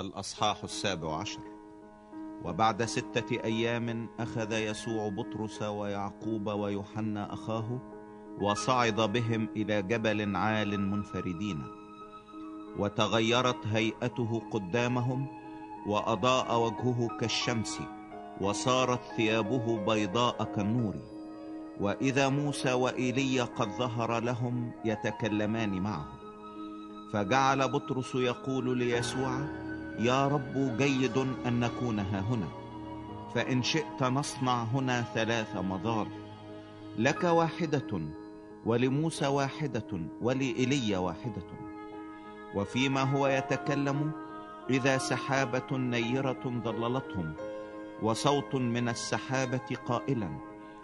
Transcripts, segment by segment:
الأصحاح السابع عشر. وبعد ستة أيام أخذ يسوع بطرس ويعقوب ويوحنا أخاه وصعد بهم إلى جبل عال منفردين. وتغيرت هيئته قدامهم وأضاء وجهه كالشمس وصارت ثيابه بيضاء كالنور. وإذا موسى وإيليا قد ظهر لهم يتكلمان معه. فجعل بطرس يقول ليسوع يا رب جيد أن نكون ها هنا فإن شئت نصنع هنا ثلاث مضار لك واحدة ولموسى واحدة ولإيليا واحدة وفيما هو يتكلم إذا سحابة نيرة ضللتهم وصوت من السحابة قائلا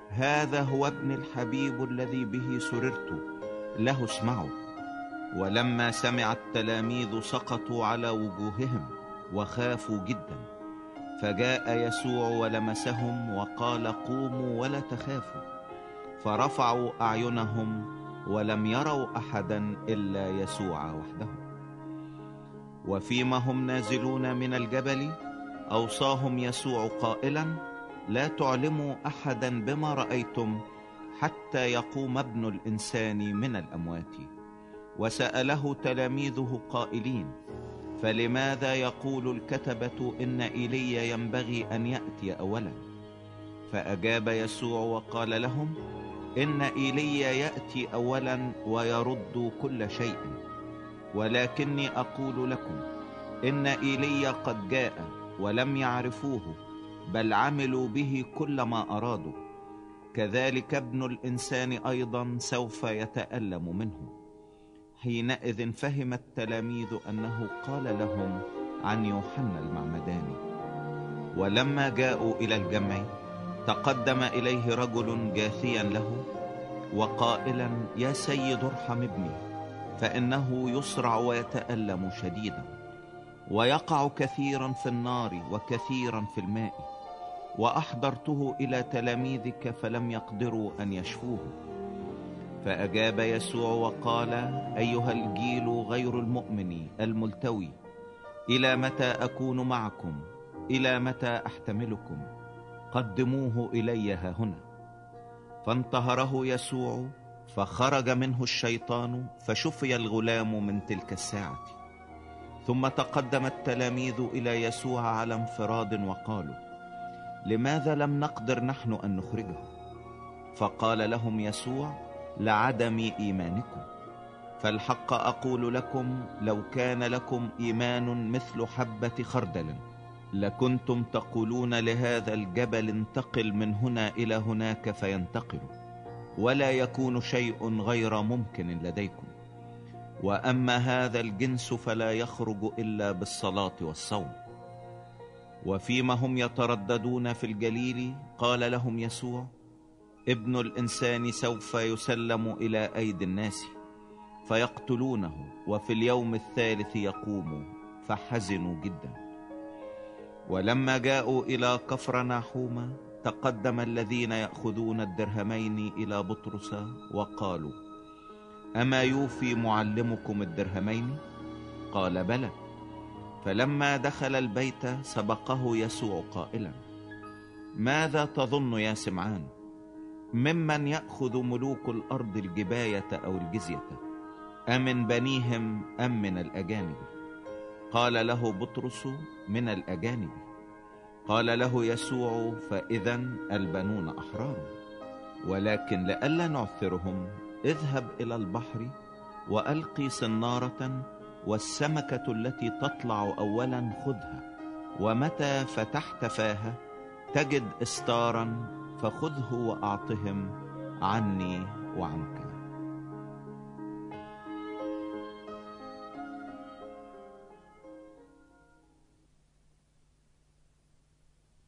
هذا هو ابن الحبيب الذي به سررت له اسمعوا. ولما سمع التلاميذ سقطوا على وجوههم وخافوا جدا. فجاء يسوع ولمسهم وقال قوموا ولا تخافوا. فرفعوا أعينهم ولم يروا أحدا إلا يسوع وحده. وفيما هم نازلون من الجبل أوصاهم يسوع قائلا لا تعلموا أحدا بما رأيتم حتى يقوم ابن الإنسان من الأموات. وسأله تلاميذه قائلين فلماذا يقول الكتبة إن إيليا ينبغي أن يأتي أولا؟ فأجاب يسوع وقال لهم إن إيليا يأتي أولا ويرد كل شيء. ولكني أقول لكم إن إيليا قد جاء ولم يعرفوه بل عملوا به كل ما أرادوا. كذلك ابن الإنسان أيضا سوف يتألم منه. حينئذ فهم التلاميذ أنه قال لهم عن يوحنا المعمداني. ولما جاءوا إلى الجمع تقدم إليه رجل جاثيا له وقائلا يا سيد ارحم ابني فإنه يسرع ويتألم شديدا ويقع كثيرا في النار وكثيرا في الماء وأحضرته إلى تلاميذك فلم يقدروا أن يشفوه. فأجاب يسوع وقال أيها الجيل غير المؤمن الملتوي إلى متى أكون معكم؟ إلى متى أحتملكم؟ قدموه إلي ها هنا. فانتهره يسوع فخرج منه الشيطان فشفي الغلام من تلك الساعة. ثم تقدم التلاميذ إلى يسوع على انفراد وقالوا لماذا لم نقدر نحن أن نخرجه؟ فقال لهم يسوع لعدم إيمانكم. فالحق أقول لكم لو كان لكم إيمان مثل حبة خردل لكنتم تقولون لهذا الجبل انتقل من هنا إلى هناك فينتقل ولا يكون شيء غير ممكن لديكم. وأما هذا الجنس فلا يخرج إلا بالصلاة والصوم. وفيما هم يترددون في الجليل قال لهم يسوع ابن الإنسان سوف يسلم إلى أيدي الناس فيقتلونه وفي اليوم الثالث يقوم فحزنوا جدا. ولما جاءوا إلى كفر ناحومة تقدم الذين يأخذون الدرهمين إلى بطرس وقالوا أما يوفي معلمكم الدرهمين؟ قال بلى. فلما دخل البيت سبقه يسوع قائلا ماذا تظن يا سمعان؟ ممن يأخذ ملوك الأرض الجباية أو الجزية أمن بنيهم أم من الأجانب؟ قال له بطرس من الأجانب. قال له يسوع فإذا البنون أحرار. ولكن لئلا نعثرهم اذهب إلى البحر وألقي صنارة والسمكة التي تطلع أولا خذها ومتى فتحت فاها تجد استارا فخذه وأعطهم عني وعنك.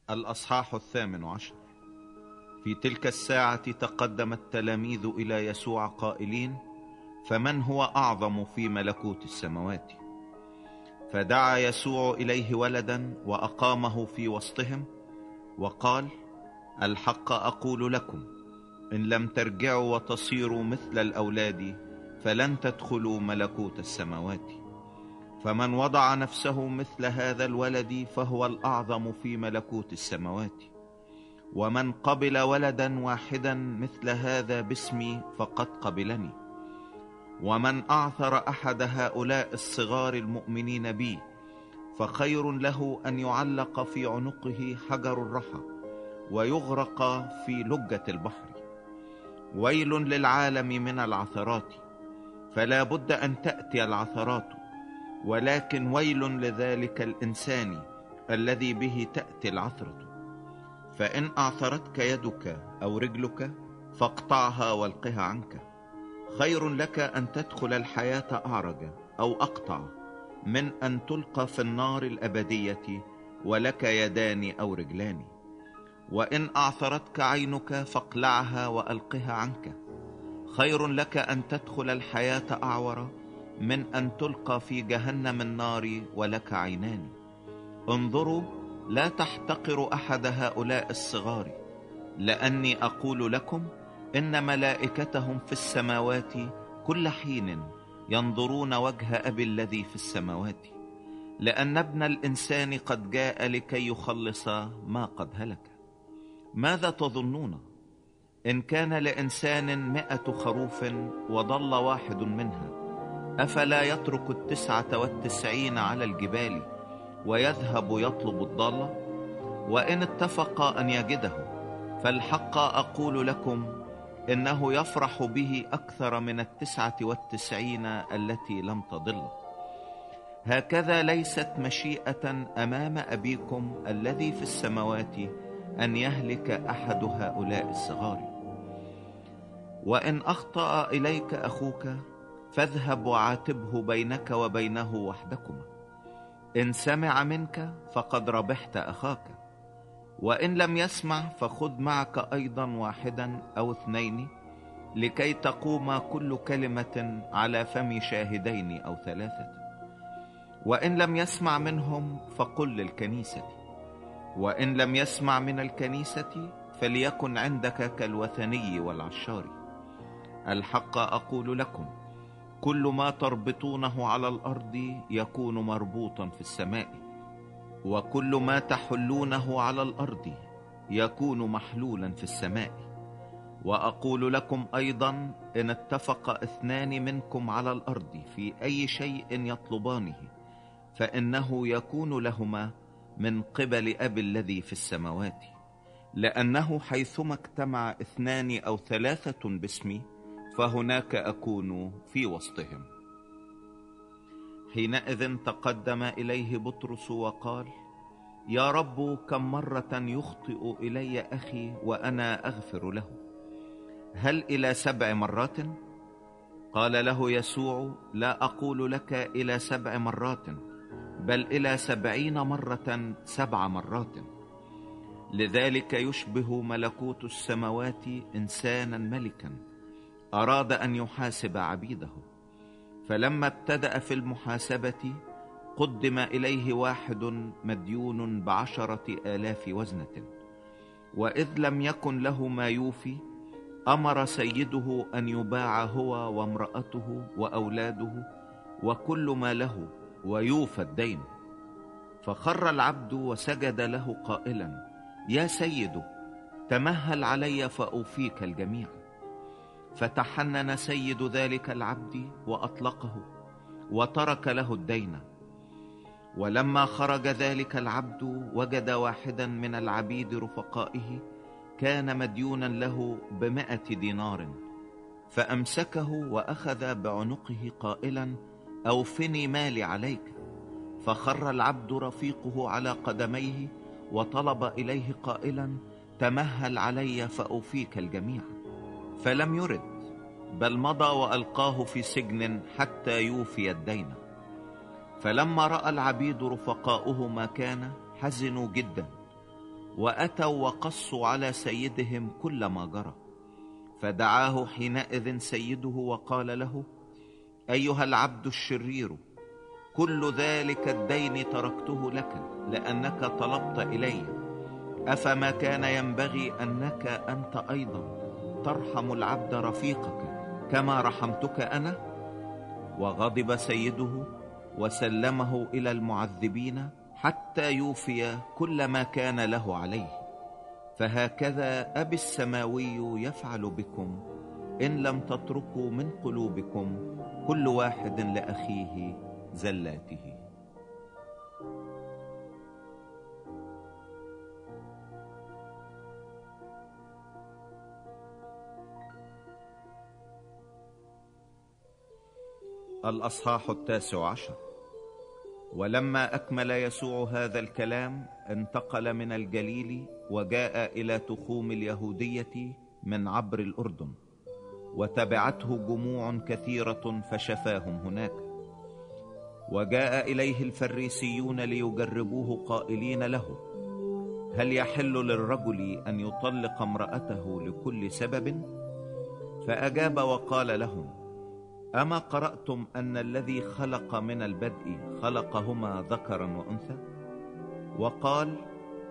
الأصحاح الثامن عشر. في تلك الساعة تقدم التلاميذ إلى يسوع قائلين فمن هو أعظم في ملكوت السماوات؟ فدعا يسوع إليه ولدا وأقامه في وسطهم وقال الحق أقول لكم إن لم ترجعوا وتصيروا مثل الأولاد فلن تدخلوا ملكوت السماوات. فمن وضع نفسه مثل هذا الولد فهو الأعظم في ملكوت السماوات. ومن قبل ولدا واحدا مثل هذا باسمي فقد قبلني. ومن أعثر أحد هؤلاء الصغار المؤمنين بي فخير له أن يعلق في عنقه حجر الرحى. ويغرق في لجة البحر. ويل للعالم من العثرات فلا بد أن تأتي العثرات. ولكن ويل لذلك الإنسان الذي به تأتي العثرة. فإن أعثرتك يدك أو رجلك فاقطعها والقها عنك. خير لك أن تدخل الحياة أعرج أو أقطع من أن تلقى في النار الأبدية ولك يدان أو رجلان. وإن أعثرتك عينك فاقلعها وألقها عنك. خير لك أن تدخل الحياة أعور من أن تلقى في جهنم النار ولك عينان. انظروا لا تحتقروا أحد هؤلاء الصغار. لأني أقول لكم إن ملائكتهم في السماوات كل حين ينظرون وجه أبي الذي في السماوات. لأن ابن الإنسان قد جاء لكي يخلص ما قد هلك. ماذا تظنون؟ إن كان لإنسان مائه خروف وضل واحد منها أفلا يترك التسعة والتسعين على الجبال ويذهب يطلب الضاله وإن اتفق أن يجده فالحق أقول لكم إنه يفرح به أكثر من التسعة والتسعين التي لم تضل. هكذا ليست مشيئة أمام أبيكم الذي في السماوات أن يهلك أحد هؤلاء الصغار. وإن أخطأ إليك أخوك فاذهب وعاتبه بينك وبينه وحدكما. إن سمع منك فقد ربحت أخاك. وإن لم يسمع فخذ معك أيضا واحدا أو اثنين لكي تقوم كل كلمة على فم شاهدين أو ثلاثة. وإن لم يسمع منهم فقل للكنيسة. وإن لم يسمع من الكنيسة فليكن عندك كالوثني والعشار. الحق أقول لكم كل ما تربطونه على الأرض يكون مربوطا في السماء وكل ما تحلونه على الأرض يكون محلولا في السماء. وأقول لكم أيضا إن اتفق اثنان منكم على الأرض في أي شيء يطلبانه فإنه يكون لهما من قبل أبي الذي في السماوات لأنه حيثما اجتمع اثنان أو ثلاثة باسمي فهناك أكون في وسطهم. حينئذ تقدم إليه بطرس وقال يا رب كم مرة يخطئ إلي أخي وأنا أغفر له؟ هل إلى سبع مرات؟ قال له يسوع لا أقول لك إلى سبع مرات. بل إلى سبعين مرة سبع مرات. لذلك يشبه ملكوت السماوات إنسانا ملكا. أراد أن يحاسب عبيده. فلما ابتدأ في المحاسبة قدم إليه واحد مديون بعشرة آلاف وزنة. وإذ لم يكن له ما يوفي أمر سيده أن يباع هو وامرأته وأولاده وكل ما له. ويوفى الدين. فخر العبد وسجد له قائلا يا سيد تمهل علي فأوفيك الجميع. فتحنن سيد ذلك العبد وأطلقه وترك له الدين. ولما خرج ذلك العبد وجد واحدا من العبيد رفقائه كان مديونا له بمائة دينار. فأمسكه وأخذ بعنقه قائلا أوفني مالي عليك. فخر العبد رفيقه على قدميه وطلب إليه قائلا تمهل علي فأوفيك الجميع. فلم يرد بل مضى وألقاه في سجن حتى يوفي الدين. فلما رأى العبيد رفقاؤه ما كان حزنوا جدا. وأتوا وقصوا على سيدهم كل ما جرى. فدعاه حينئذ سيده وقال له أيها العبد الشرير كل ذلك الدين تركته لك لأنك طلبت الي أفما كان ينبغي أنك أنت أيضا ترحم العبد رفيقك كما رحمتك أنا؟ وغضب سيده وسلمه إلى المعذبين حتى يوفي كل ما كان له عليه. فهكذا أبي السماوي يفعل بكم إن لم تتركوا من قلوبكم كل واحد لأخيه زلاته. الأصحاح التاسع عشر. ولما أكمل يسوع هذا الكلام انتقل من الجليل وجاء إلى تخوم اليهودية من عبر الأردن. وتبعته جموع كثيرة فشفاهم هناك. وجاء إليه الفريسيون ليجربوه قائلين له هل يحل للرجل أن يطلق امرأته لكل سبب؟ فأجاب وقال لهم أما قرأتم أن الذي خلق من البدء خلقهما ذكرا وأنثى؟ وقال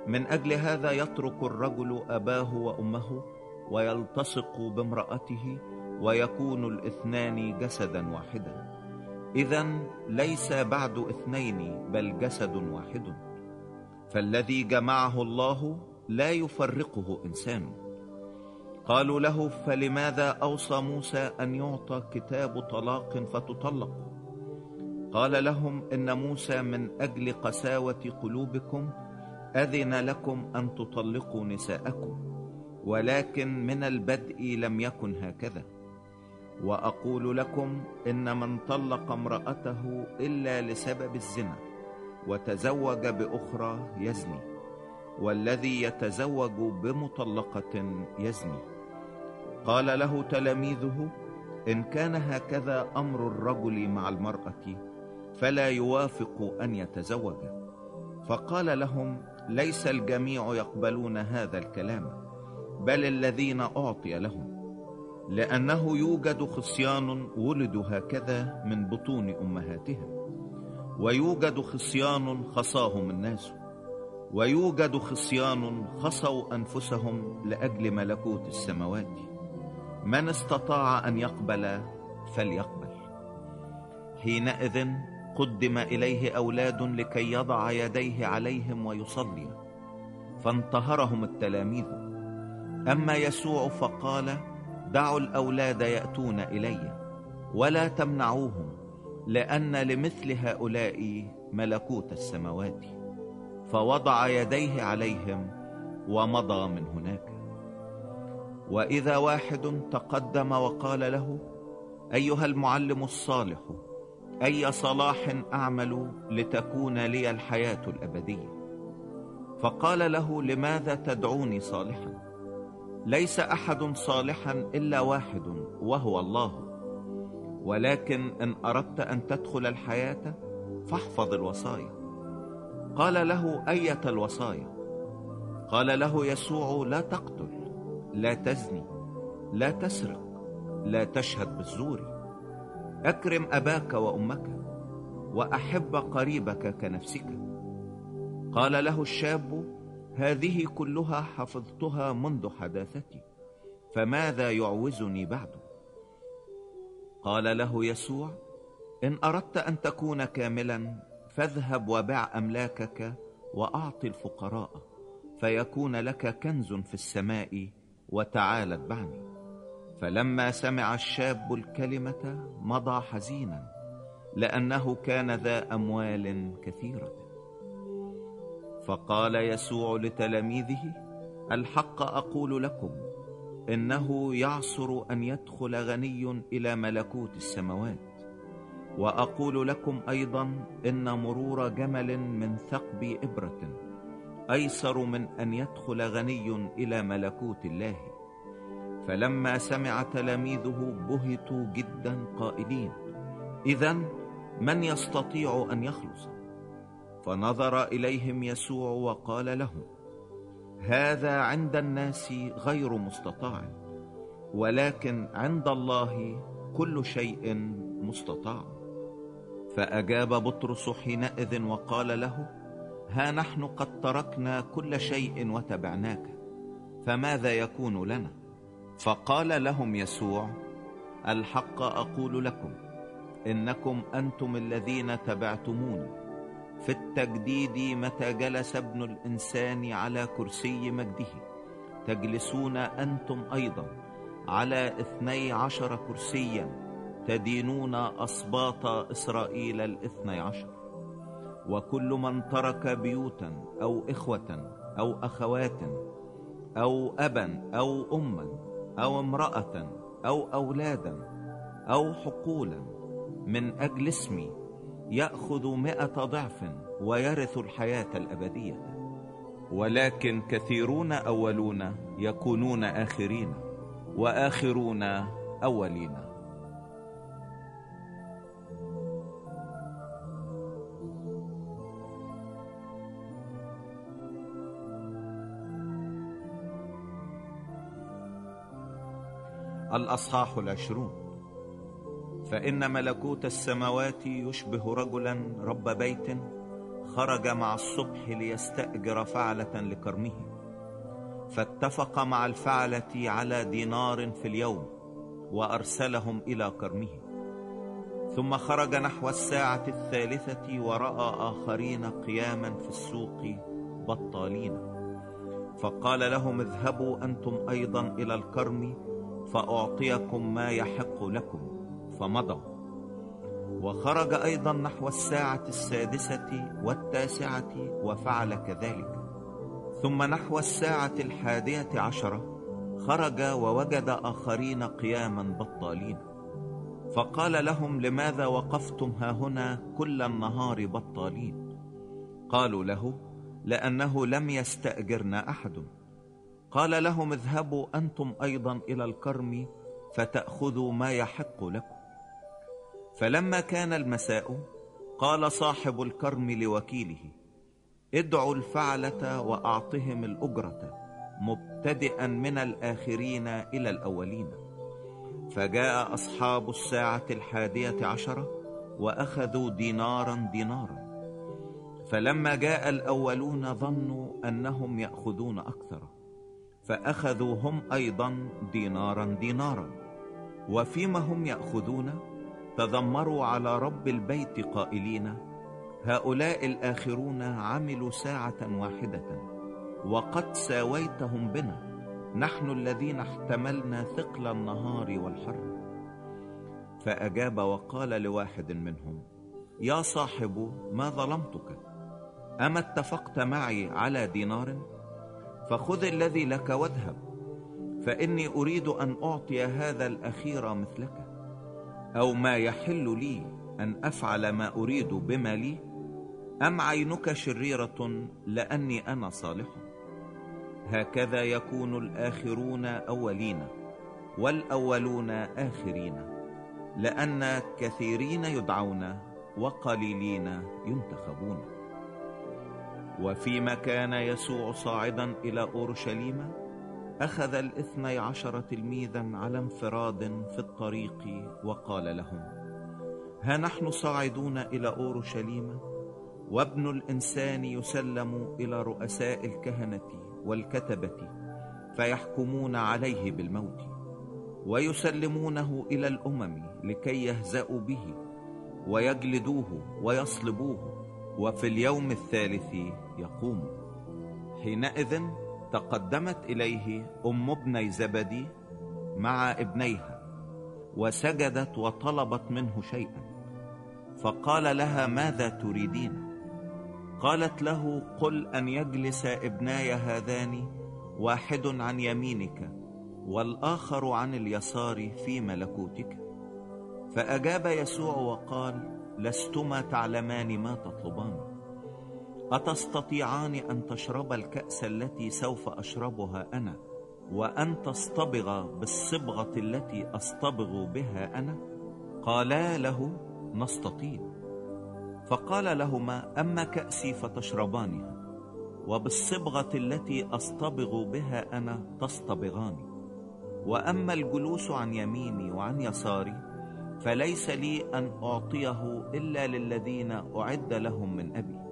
من أجل هذا يترك الرجل أباه وأمه؟ ويلتصق بامرأته ويكون الاثنان جسدا واحدا. إذا ليس بعد اثنين بل جسد واحد. فالذي جمعه الله لا يفرقه إنسان. قالوا له فلماذا أوصى موسى أن يعطى كتاب طلاق فتطلق؟ قال لهم إن موسى من أجل قساوة قلوبكم أذن لكم أن تطلقوا نساءكم. ولكن من البدء لم يكن هكذا. وأقول لكم إن من طلق امرأته إلا لسبب الزنا وتزوج بأخرى يزني والذي يتزوج بمطلقة يزني. قال له تلاميذه إن كان هكذا أمر الرجل مع المرأة فلا يوافق أن يتزوج. فقال لهم ليس الجميع يقبلون هذا الكلام. بل الذين أعطي لهم لأنه يوجد خصيان ولدوا هكذا من بطون أمهاتهم ويوجد خصيان خصاهم الناس ويوجد خصيان خصوا أنفسهم لأجل ملكوت السماوات. من استطاع أن يقبل فليقبل. حينئذ قدم إليه أولاد لكي يضع يديه عليهم ويصلي فانتهرهم التلاميذ. أما يسوع فقال دعوا الأولاد يأتون إلي ولا تمنعوهم لأن لمثل هؤلاء ملكوت السماوات. فوضع يديه عليهم ومضى من هناك. وإذا واحد تقدم وقال له أيها المعلم الصالح أي صلاح أعمل لتكون لي الحياة الأبدية؟ فقال له لماذا تدعوني صالحا؟ ليس أحد صالحا إلا واحد وهو الله. ولكن إن أردت أن تدخل الحياة فاحفظ الوصايا. قال له أية الوصايا؟ قال له يسوع لا تقتل لا تزني لا تسرق لا تشهد بالزور. أكرم أباك وأمك وأحب قريبك كنفسك. قال له الشاب هذه كلها حفظتها منذ حداثتي فماذا يعوزني بعد؟ قال له يسوع إن أردت أن تكون كاملا فاذهب وبع أملاكك وأعط الفقراء فيكون لك كنز في السماء وتعالى اتبعني. فلما سمع الشاب الكلمة مضى حزينا لأنه كان ذا أموال كثيرة. فقال يسوع لتلاميذه الحق أقول لكم إنه يعصر أن يدخل غني إلى ملكوت السماوات. وأقول لكم أيضا إن مرور جمل من ثقب إبرة أيسر من أن يدخل غني إلى ملكوت الله. فلما سمع تلاميذه بهتوا جدا قائلين إذا من يستطيع أن يخلص؟ فنظر إليهم يسوع وقال لهم هذا عند الناس غير مستطاع ولكن عند الله كل شيء مستطاع. فأجاب بطرس حينئذ وقال له ها نحن قد تركنا كل شيء وتبعناك فماذا يكون لنا؟ فقال لهم يسوع الحق أقول لكم إنكم أنتم الذين تبعتموني في التجديد متى جلس ابن الإنسان على كرسي مجده. تجلسون أنتم أيضا على اثني عشر كرسيا تدينون أصباط إسرائيل الاثني عشر. وكل من ترك بيوتا أو إخوة أو أخوات أو أبا أو أما أو امرأة أو أولادا أو حقولا من أجل اسمي يأخذ مئة ضعف ويرث الحياة الأبدية. ولكن كثيرون أولون يكونون آخرين وآخرون أولين. الأصحاح العشرون. فإن ملكوت السماوات يشبه رجلا رب بيت خرج مع الصبح ليستأجر فعلة لكرمه. فاتفق مع الفعلة على دينار في اليوم وأرسلهم إلى كرمه. ثم خرج نحو الساعة الثالثة ورأى آخرين قياما في السوق بطالين. فقال لهم اذهبوا أنتم أيضا إلى الكرم فأعطيكم ما يحق لكم. فمضوا وخرج أيضا نحو الساعة السادسة والتاسعة وفعل كذلك. ثم نحو الساعة الحادية عشرة خرج ووجد آخرين قياما بطالين. فقال لهم لماذا وقفتم هاهنا كل النهار بطالين؟ قالوا له لأنه لم يستأجرنا أحد. قال لهم اذهبوا أنتم أيضا إلى الكرم فتأخذوا ما يحق لكم. فلما كان المساء قال صاحب الكرم لوكيله ادعوا الفعلة وأعطهم الأجرة مبتدئا من الآخرين إلى الأولين. فجاء أصحاب الساعة الحادية عشرة وأخذوا دينارا دينارا. فلما جاء الأولون ظنوا أنهم يأخذون أكثر فأخذوا هم أيضا دينارا دينارا. وفيما هم يأخذون؟ تذمروا على رب البيت قائلين هؤلاء الآخرون عملوا ساعة واحدة وقد ساويتهم بنا نحن الذين احتملنا ثقل النهار والحر. فأجاب وقال لواحد منهم يا صاحب ما ظلمتك؟ أما اتفقت معي على دينار؟ فخذ الذي لك واذهب فإني أريد أن أعطي هذا الأخير مثلك. أو ما يحل لي أن أفعل ما أريد بما لي أم عينك شريرة لأني أنا صالح؟ هكذا يكون الآخرون أولين والأولون آخرين لأن كثيرين يدعون وقليلين ينتخبون. وفيما كان يسوع صاعدا إلى أورشليم أخذ الاثني عشر تلميذا على انفراد في الطريق وقال لهم ها نحن صاعدون إلى أورشليم؟ وابن الإنسان يسلم إلى رؤساء الكهنة والكتبة فيحكمون عليه بالموت ويسلمونه إلى الأمم لكي يهزأوا به ويجلدوه ويصلبوه وفي اليوم الثالث يقوم. حينئذ تقدمت إليه أم ابني زبدي مع ابنيها وسجدت وطلبت منه شيئا فقال لها ماذا تريدين؟ قالت له قل أن يجلس ابناي هذان واحد عن يمينك والآخر عن اليسار في ملكوتك. فأجاب يسوع وقال لستما تعلمان ما تطلبان. أتستطيعان أن تشرب الكأس التي سوف أشربها أنا؟ وأن تصطبغ بالصبغة التي أصطبغ بها أنا؟ قالا له نستطيع. فقال لهما أما كأسي فتشربانها وبالصبغة التي أصطبغ بها أنا تصطبغان. وأما الجلوس عن يميني وعن يساري فليس لي أن أعطيه إلا للذين أعد لهم من أبي.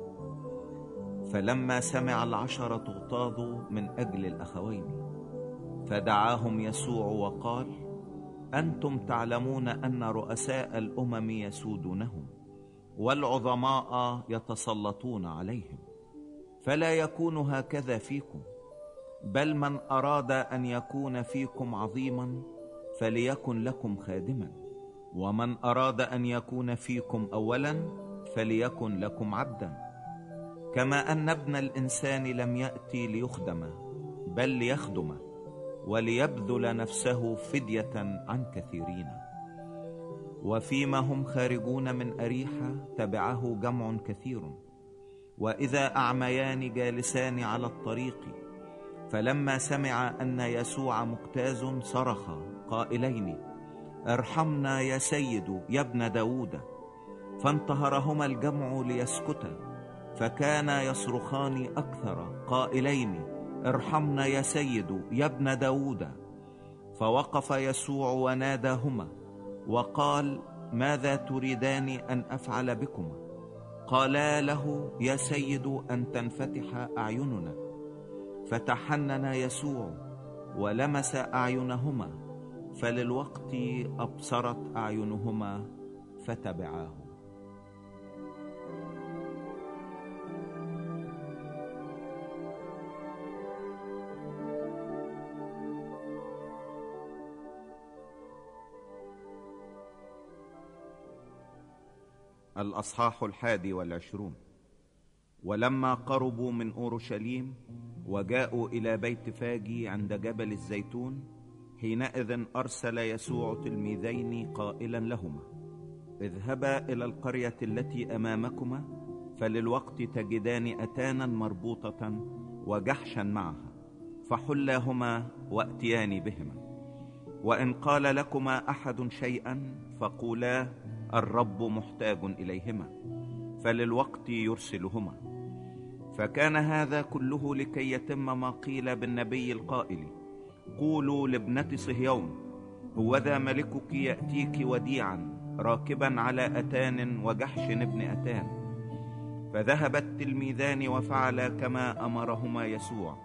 فلما سمع العشرة اغتاظوا من أجل الأخوين فدعاهم يسوع وقال أنتم تعلمون أن رؤساء الأمم يسودونهم والعظماء يتسلطون عليهم فلا يكون هكذا فيكم بل من أراد أن يكون فيكم عظيما فليكن لكم خادما ومن أراد أن يكون فيكم اولا فليكن لكم عبدا. كما أن ابن الإنسان لم يأتي ليخدم بل ليخدم وليبذل نفسه فدية عن كثيرين. وفيما هم خارجون من أريحة تبعه جمع كثير. وإذا أعميان جالسان على الطريق فلما سمع أن يسوع مجتاز صرخ قائلين أرحمنا يا سيد يا ابن داود. فانتهرهما الجمع ليسكتا. فكان يصرخان أكثر قائلين ارحمنا يا سيد يا ابن داود. فوقف يسوع وناداهما وقال ماذا تريدان أن أفعل بكما؟ قالا له يا سيد أن تنفتح أعيننا. فتحنن يسوع ولمس أعينهما فللوقت أبصرت أعينهما فتبعاه. الأصحاح الحادي والعشرون. ولما قربوا من أورشليم وجاءوا إلى بيت فاجي عند جبل الزيتون حينئذ أرسل يسوع تلميذين قائلا لهما اذهبا إلى القرية التي أمامكما فللوقت تجدان أتانا مربوطة وجحشا معها فحلاهما وأتيان بهما وإن قال لكما أحد شيئا فقولا الرب محتاج إليهما فللوقت يرسلهما. فكان هذا كله لكي يتم ما قيل بالنبي القائل قولوا لابنة صهيون هوذا ملكك يأتيك وديعا راكبا على أتان وجحش ابن أتان. فذهب التلميذان وفعلا كما أمرهما يسوع.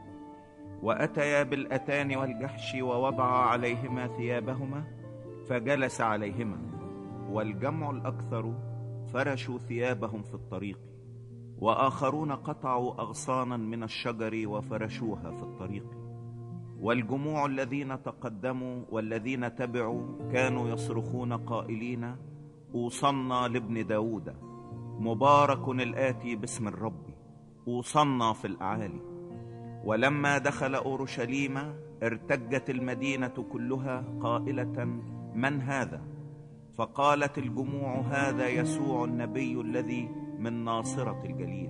وأتيا بالأتان والجحش ووضعا عليهما ثيابهما فجلس عليهما. والجمع الأكثر فرشوا ثيابهم في الطريق وآخرون قطعوا أغصانا من الشجر وفرشوها في الطريق والجموع الذين تقدموا والذين تبعوا كانوا يصرخون قائلين أوصنا لابن داود مبارك الآتي باسم الرب أوصنا في الأعالي ولما دخل أورشليم ارتجت المدينة كلها قائلة من هذا؟ فقالت الجموع هذا يسوع النبي الذي من ناصرة الجليل.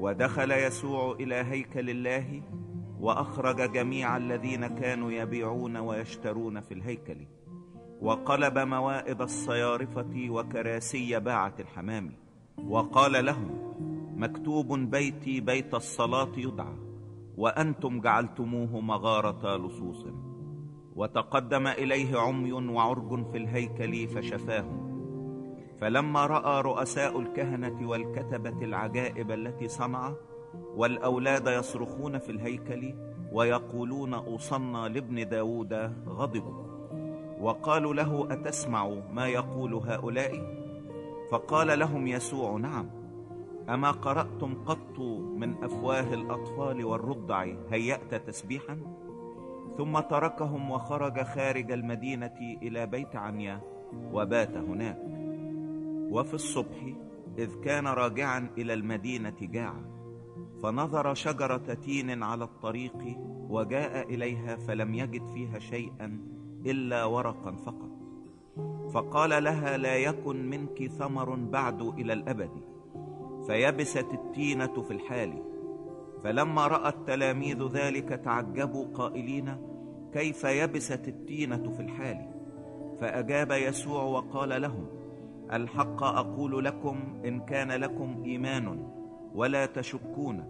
ودخل يسوع إلى هيكل الله وأخرج جميع الذين كانوا يبيعون ويشترون في الهيكل وقلب موائد الصيارفة وكراسي باعة الحمام وقال لهم مكتوب بيتي بيت الصلاة يدعى وأنتم جعلتموه مغارة لصوص. وتقدم إليه عمي وعرج في الهيكل فشفاهم. فلما رأى رؤساء الكهنة والكتبة العجائب التي صنع والأولاد يصرخون في الهيكل ويقولون اوصنا لابن داود غضبوا وقالوا له أتسمع ما يقول هؤلاء؟ فقال لهم يسوع نعم أما قرأتم قط من أفواه الأطفال والرضع هيأت تسبيحا؟ ثم تركهم وخرج خارج المدينة إلى بيت عنيا وبات هناك. وفي الصبح إذ كان راجعا إلى المدينة جاعا فنظر شجرة تين على الطريق وجاء إليها فلم يجد فيها شيئا إلا ورقا فقط. فقال لها لا يكن منك ثمر بعد إلى الأبد. فيبست التينة في الحال. فلما راى التلاميذ ذلك تعجبوا قائلين كيف يبست التينة في الحال؟ فأجاب يسوع وقال لهم الحق أقول لكم إن كان لكم إيمان ولا تشكون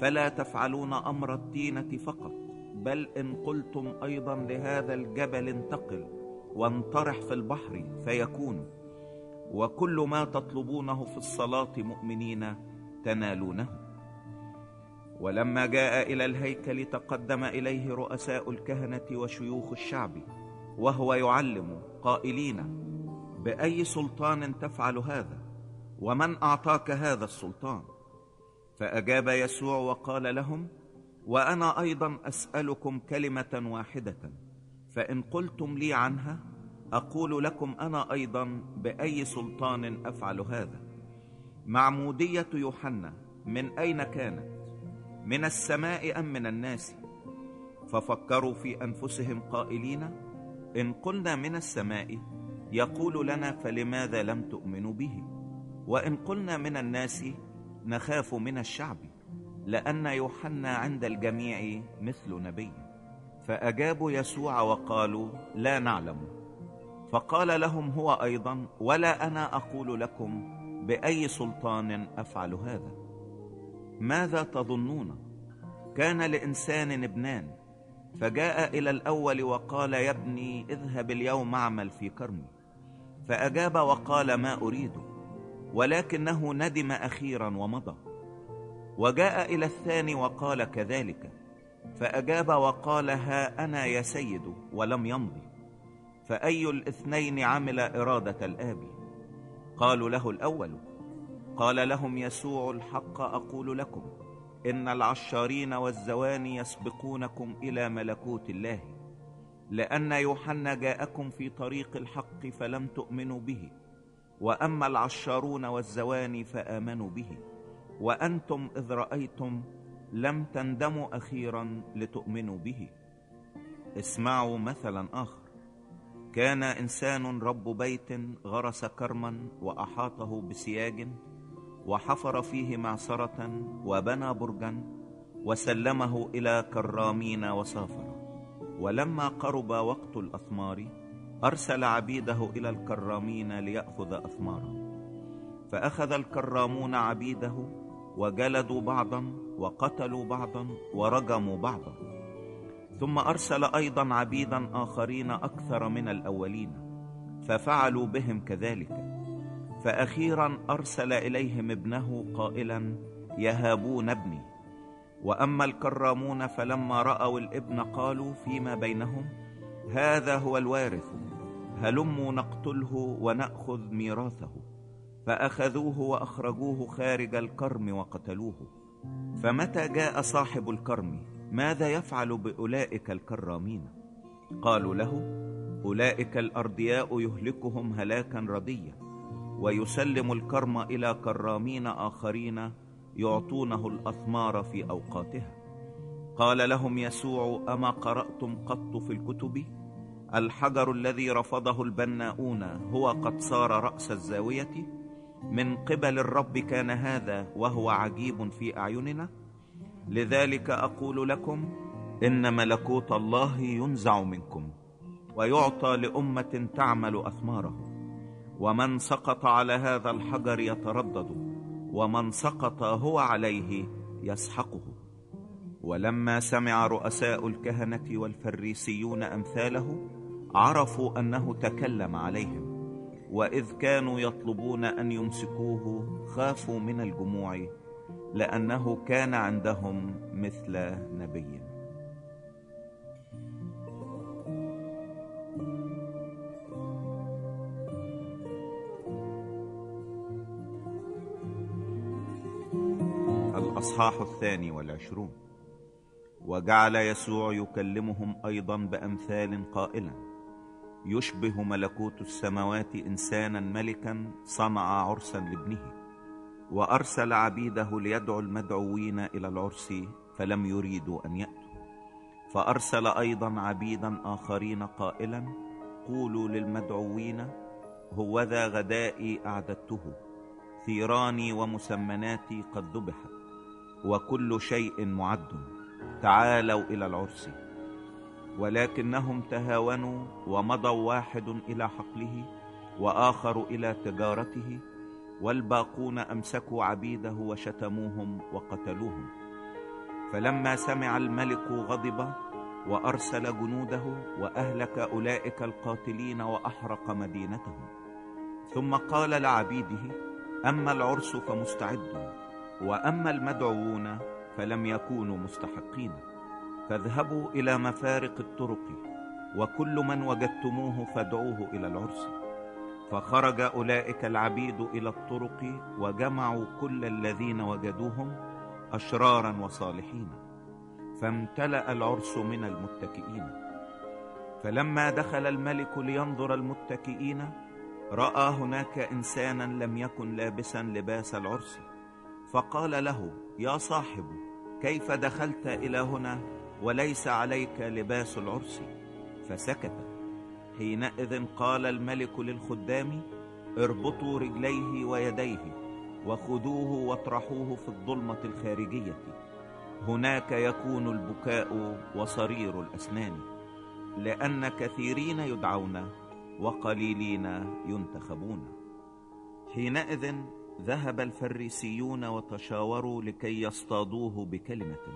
فلا تفعلون أمر التينة فقط بل إن قلتم أيضا لهذا الجبل انتقل وانطرح في البحر فيكون. وكل ما تطلبونه في الصلاة مؤمنين تنالونه. ولما جاء إلى الهيكل تقدم إليه رؤساء الكهنة وشيوخ الشعب وهو يعلم قائلين بأي سلطان تفعل هذا ومن أعطاك هذا السلطان؟ فأجاب يسوع وقال لهم وأنا أيضا أسألكم كلمة واحدة فإن قلتم لي عنها أقول لكم أنا أيضا بأي سلطان أفعل هذا. معمودية يوحنا من أين كانت؟ من السماء أم من الناس؟ ففكروا في أنفسهم قائلين إن قلنا من السماء يقول لنا فلماذا لم تؤمنوا به؟ وإن قلنا من الناس نخاف من الشعب لأن يوحنا عند الجميع مثل نبي. فأجابوا يسوع وقالوا لا نعلم. فقال لهم هو أيضا ولا أنا أقول لكم بأي سلطان أفعل هذا. ماذا تظنون؟ كان لإنسان ابنان فجاء إلى الأول وقال يا ابني اذهب اليوم اعمل في كرمي. فأجاب وقال ما أريد. ولكنه ندم أخيرا ومضى. وجاء إلى الثاني وقال كذلك. فأجاب وقال ها أنا يا سيد ولم يمضي. فأي الاثنين عمل إرادة الاب قالوا له الأول قال لهم يسوع الحق أقول لكم إن العشارين والزواني يسبقونكم إلى ملكوت الله لأن يوحنا جاءكم في طريق الحق فلم تؤمنوا به وأما العشارون والزواني فآمنوا به وأنتم إذ رأيتم لم تندموا أخيرا لتؤمنوا به. اسمعوا مثلا آخر. كان إنسان رب بيت غرس كرما وأحاطه بسياج وحفر فيه معصرة وبنى برجا وسلمه إلى كرامين وسافر. ولما قرب وقت الأثمار أرسل عبيده إلى الكرامين ليأخذ اثمارا فأخذ الكرامون عبيده وجلدوا بعضا وقتلوا بعضا ورجموا بعضا. ثم أرسل أيضا عبيدا آخرين أكثر من الأولين ففعلوا بهم كذلك. فاخيرا أرسل إليهم ابنه قائلا يهابون ابني. وأما الكرامون فلما رأوا الابن قالوا فيما بينهم؟ هذا هو الوارث هلموا نقتله ونأخذ ميراثه. فأخذوه وأخرجوه خارج الكرم وقتلوه. فمتى جاء صاحب الكرم؟ ماذا يفعل بأولئك الكرامين؟ قالوا له أولئك الاردياء يهلكهم هلاكا رديا. ويسلم الكرم إلى كرامين آخرين يعطونه الأثمار في أوقاتها. قال لهم يسوع أما قرأتم قط في الكتب؟ الحجر الذي رفضه البناؤون هو قد صار رأس الزاوية؟ من قبل الرب كان هذا وهو عجيب في أعيننا؟ لذلك أقول لكم إن ملكوت الله ينزع منكم ويعطى لأمة تعمل أثماره. ومن سقط على هذا الحجر يتردد ومن سقط هو عليه يسحقه. ولما سمع رؤساء الكهنة والفريسيون أمثاله عرفوا أنه تكلم عليهم وإذ كانوا يطلبون أن يمسكوه خافوا من الجموع لأنه كان عندهم مثل نبي. الأصحاح الثاني والعشرون. وجعل يسوع يكلمهم أيضا بأمثال قائلا يشبه ملكوت السماوات إنسانا ملكا صنع عرسا لابنه وأرسل عبيده ليدعو المدعوين إلى العرس فلم يريدوا أن يأتوا. فأرسل أيضا عبيدا آخرين قائلا قولوا للمدعوين هوذا غدائي أعددته ثيراني ومسمناتي قد ذبحت. وكل شيء معد. تعالوا إلى العرس. ولكنهم تهاونوا ومضوا واحد إلى حقله وآخر إلى تجارته والباقون أمسكوا عبيده وشتموهم وقتلوهم. فلما سمع الملك غضب وأرسل جنوده وأهلك أولئك القاتلين وأحرق مدينتهم. ثم قال لعبيده أما العرس فمستعد. وأما المدعوون فلم يكونوا مستحقين. فاذهبوا إلى مفارق الطرق وكل من وجدتموه فادعوه إلى العرس. فخرج أولئك العبيد إلى الطرق وجمعوا كل الذين وجدوهم أشرارا وصالحين. فامتلأ العرس من المتكئين. فلما دخل الملك لينظر المتكئين رأى هناك إنسانا لم يكن لابسا لباس العرس. فقال له يا صاحب كيف دخلت إلى هنا وليس عليك لباس العرس؟ فسكت. حينئذ قال الملك للخدام اربطوا رجليه ويديه وخذوه واطرحوه في الظلمة الخارجية. هناك يكون البكاء وصرير الأسنان لأن كثيرين يدعون وقليلين ينتخبون. حينئذ ذهب الفريسيون وتشاوروا لكي يصطادوه بكلمة.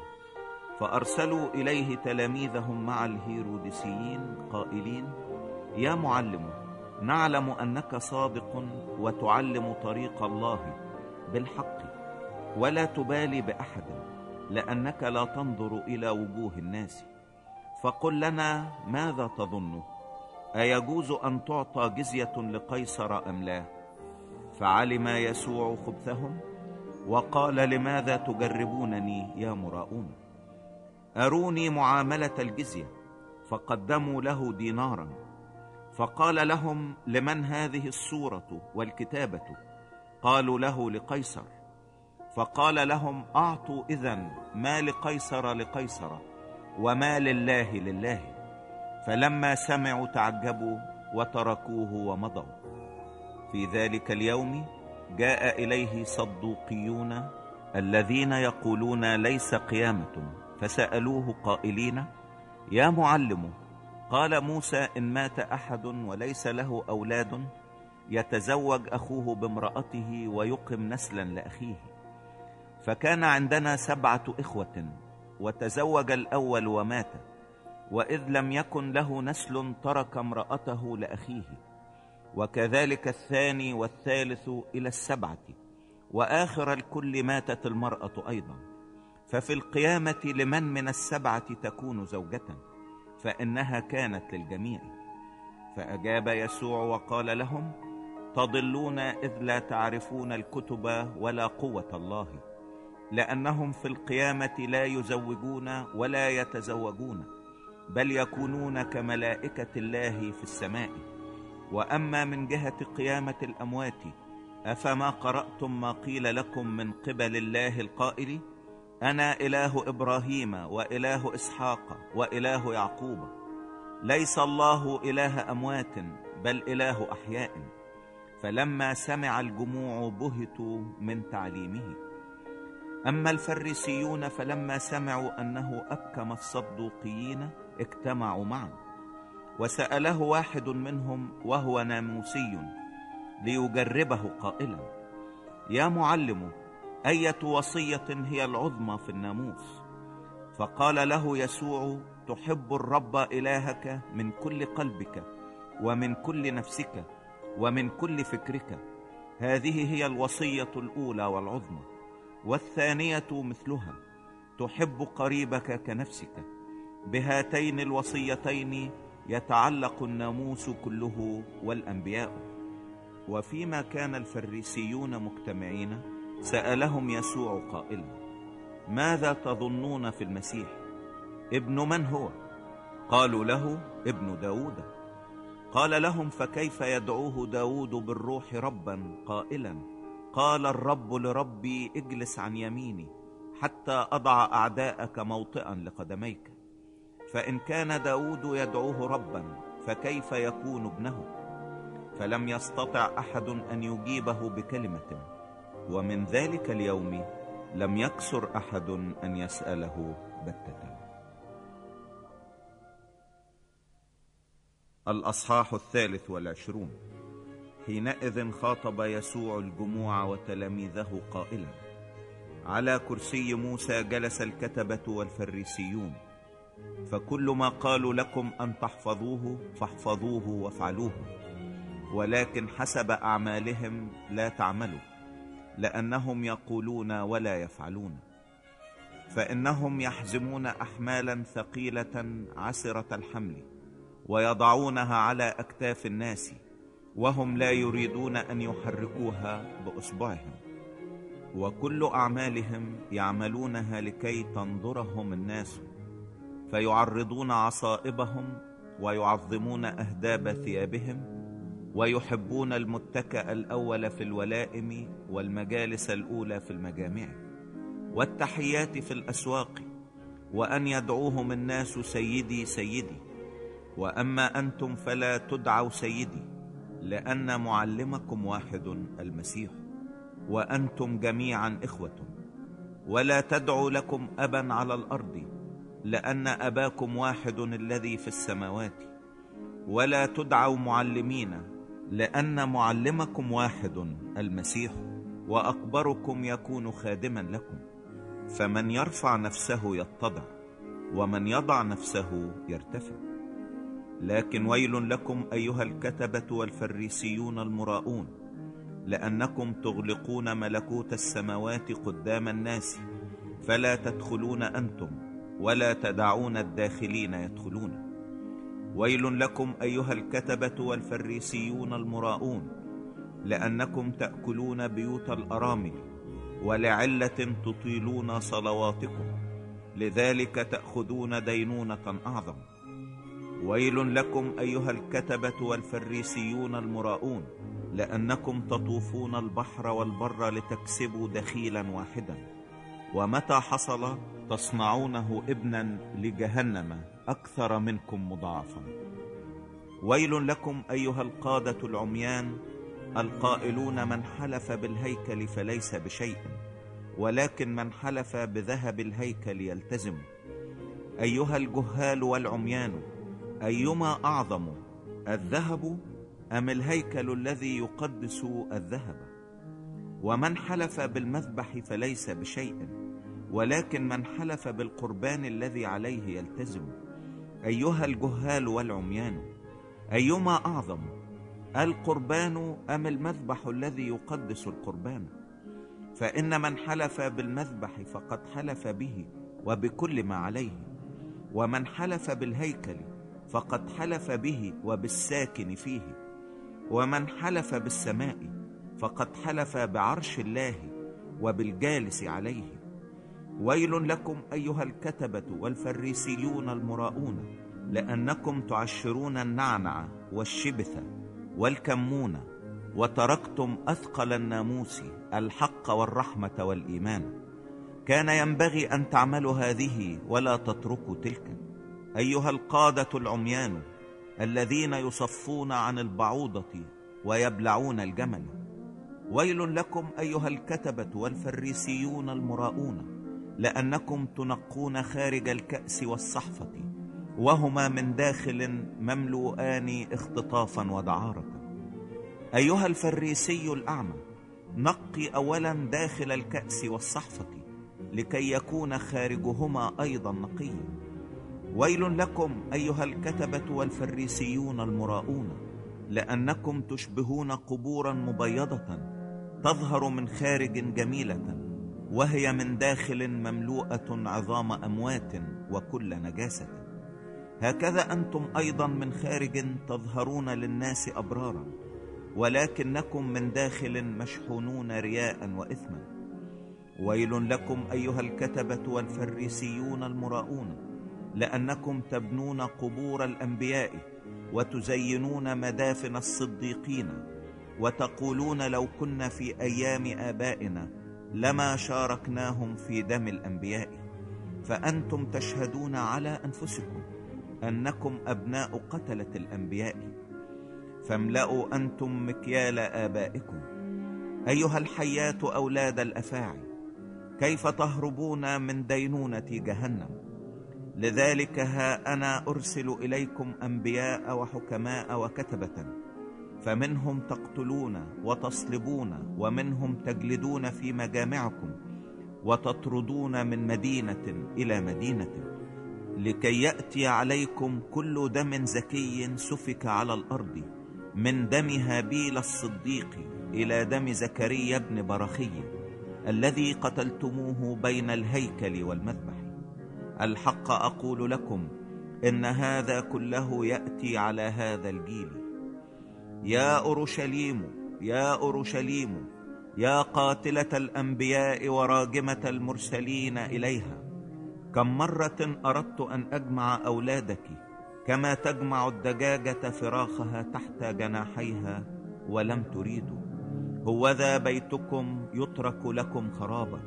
فأرسلوا إليه تلاميذهم مع الهيروديسيين قائلين يا معلم نعلم أنك صادق وتعلم طريق الله بالحق ولا تبالي بأحد لأنك لا تنظر إلى وجوه الناس. فقل لنا ماذا تظن؟ أيجوز أن تعطى جزية لقيصر أم لا؟ فعلم يسوع خبثهم وقال لماذا تجربونني يا مراؤون؟ أروني معاملة الجزية فقدموا له دينارا. فقال لهم لمن هذه الصورة والكتابة؟ قالوا له لقيصر. فقال لهم أعطوا إذن ما لقيصر لقيصر وما لله لله. فلما سمعوا تعجبوا وتركوه ومضوا. في ذلك اليوم جاء إليه صدوقيون الذين يقولون ليس قيامة فسألوه قائلين يا معلم قال موسى إن مات أحد وليس له أولاد يتزوج أخوه بامرأته ويقم نسلا لأخيه. فكان عندنا سبعة إخوة وتزوج الأول ومات وإذ لم يكن له نسل ترك امرأته لأخيه. وكذلك الثاني والثالث إلى السبعة وآخر الكل ماتت المرأة أيضا. ففي القيامة لمن من السبعة تكون زوجة؟ فإنها كانت للجميع. فأجاب يسوع وقال لهم تضلون إذ لا تعرفون الكتب ولا قوة الله لأنهم في القيامة لا يزوجون ولا يتزوجون بل يكونون كملائكة الله في السماء. وأما من جهة قيامة الأموات أفما قرأتم ما قيل لكم من قبل الله القائل؟ أنا إله إبراهيم وإله إسحاق وإله يعقوب. ليس الله إله أموات بل إله أحياء. فلما سمع الجموع بهتوا من تعليمه. أما الفريسيون فلما سمعوا أنه أبكم الصدوقيين اجتمعوا معا. وسأله واحد منهم وهو ناموسي ليجربه قائلا يا معلم أية وصية هي العظمى في الناموس؟ فقال له يسوع تحب الرب إلهك من كل قلبك ومن كل نفسك ومن كل فكرك. هذه هي الوصية الأولى والعظمى والثانية مثلها تحب قريبك كنفسك. بهاتين الوصيتين يتعلق الناموس كله والأنبياء. وفيما كان الفريسيون مجتمعين سألهم يسوع قائلا ماذا تظنون في المسيح؟ ابن من هو؟ قالوا له ابن داود. قال لهم فكيف يدعوه داود بالروح ربا قائلا؟ قال الرب لربي اجلس عن يميني حتى أضع أعداءك موطئا لقدميك. فإن كان داود يدعوه ربا فكيف يكون ابنه؟ فلم يستطع أحد أن يجيبه بكلمة. ومن ذلك اليوم لم يكسر أحد أن يسأله بتة. الأصحاح الثالث والعشرون. حينئذ خاطب يسوع الجموع وتلاميذه قائلا على كرسي موسى جلس الكتبة والفريسيون. فكل ما قالوا لكم أن تحفظوه فاحفظوه وافعلوه. ولكن حسب أعمالهم لا تعملوا لأنهم يقولون ولا يفعلون. فإنهم يحزمون أحمالا ثقيلة عسرة الحمل ويضعونها على أكتاف الناس وهم لا يريدون أن يحركوها بإصبعهم. وكل أعمالهم يعملونها لكي تنظرهم الناس. فيعرضون عصائبهم ويعظمون أهداب ثيابهم ويحبون المتكأ الأول في الولائم والمجالس الأولى في المجامع والتحيات في الأسواق وأن يدعوهم الناس سيدي سيدي وأما أنتم فلا تدعوا سيدي لأن معلمكم واحد المسيح وأنتم جميعا إخوة ولا تدعوا لكم ابا على الأرض لأن أباكم واحد الذي في السماوات. ولا تدعوا معلمين لأن معلمكم واحد المسيح وأكبركم يكون خادما لكم. فمن يرفع نفسه يتضع ومن يضع نفسه يرتفع. لكن ويل لكم أيها الكتبة والفريسيون المراؤون لأنكم تغلقون ملكوت السماوات قدام الناس فلا تدخلون أنتم ولا تدعون الداخلين يدخلون. ويل لكم أيها الكتبة والفريسيون المراؤون لأنكم تأكلون بيوت الأرامل ولعلة تطيلون صلواتكم لذلك تأخذون دينونة أعظم. ويل لكم أيها الكتبة والفريسيون المراؤون لأنكم تطوفون البحر والبر لتكسبوا دخيلا واحدا. ومتى حصل تصنعونه ابنا لجهنم أكثر منكم مضاعفا. ويل لكم أيها القادة العميان القائلون من حلف بالهيكل فليس بشيء ولكن من حلف بذهب الهيكل يلتزم. أيها الجهال والعميان أيما أعظم الذهب أم الهيكل الذي يقدس الذهب؟ ومن حلف بالمذبح فليس بشيء. ولكن من حلف بالقربان الذي عليه يلتزم. أيها الجهال والعميان أيما أعظم القربان أم المذبح الذي يقدس القربان؟ فإن من حلف بالمذبح فقد حلف به وبكل ما عليه. ومن حلف بالهيكل فقد حلف به وبالساكن فيه. ومن حلف بالسماء فقد حلف بعرش الله وبالجالس عليه. ويل لكم أيها الكتبة والفريسيون المراؤون لأنكم تعشرون النعنع والشبث والكمون وتركتم أثقل الناموس الحق والرحمة والإيمان. كان ينبغي أن تعملوا هذه ولا تتركوا تلك. أيها القادة العميان الذين يصفون عن البعوضة ويبلعون الجمل. ويل لكم أيها الكتبة والفريسيون المراؤون لأنكم تنقون خارج الكأس والصحفة وهما من داخل مملوءان اختطافا ودعارة. أيها الفريسي الأعمى نقي اولا داخل الكأس والصحفة لكي يكون خارجهما أيضا نقيا. ويل لكم أيها الكتبة والفريسيون المراؤون لأنكم تشبهون قبورا مبيضة تظهر من خارج جميلة. وهي من داخل مملوءة عظام أموات وكل نجاسة. هكذا أنتم أيضا من خارج تظهرون للناس أبرارا ولكنكم من داخل مشحونون رياء واثما. ويل لكم أيها الكتبة والفريسيون المراؤون لأنكم تبنون قبور الأنبياء وتزينون مدافن الصديقين وتقولون لو كنا في أيام آبائنا لما شاركناهم في دم الأنبياء. فأنتم تشهدون على أنفسكم أنكم أبناء قتلة الأنبياء. فاملأوا أنتم مكيال آبائكم. أيها الحيات أولاد الأفاعي كيف تهربون من دينونة جهنم؟ لذلك ها أنا أرسل إليكم أنبياء وحكماء وكتبة فمنهم تقتلون وتصلبون ومنهم تجلدون في مجامعكم وتطردون من مدينة إلى مدينة لكي يأتي عليكم كل دم زكي سفك على الأرض من دم هابيل الصديق إلى دم زكريا بن برخي الذي قتلتموه بين الهيكل والمذبح. الحق أقول لكم إن هذا كله يأتي على هذا الجيل. يا أورشليم يا أورشليم يا قاتلة الأنبياء وراجمه المرسلين إليها. كم مرة أردت أن أجمع أولادك كما تجمع الدجاجة فراخها تحت جناحيها ولم تريدوا. هوذا بيتكم يترك لكم خرابا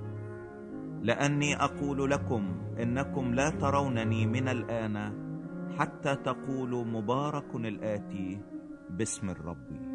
لأني أقول لكم إنكم لا ترونني من الآن حتى تقولوا مبارك الآتي باسم الرب.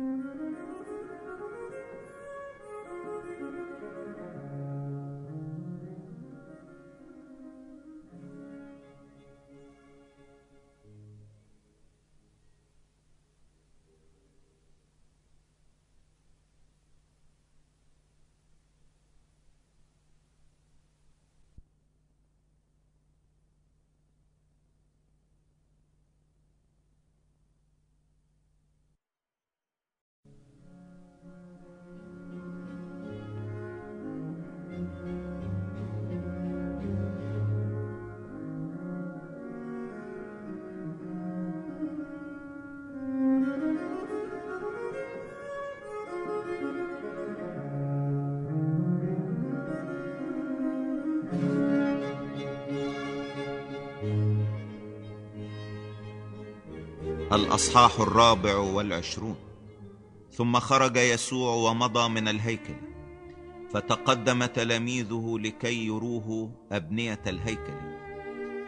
الأصحاح الرابع والعشرون. ثم خرج يسوع ومضى من الهيكل فتقدم تلاميذه لكي يروه أبنية الهيكل.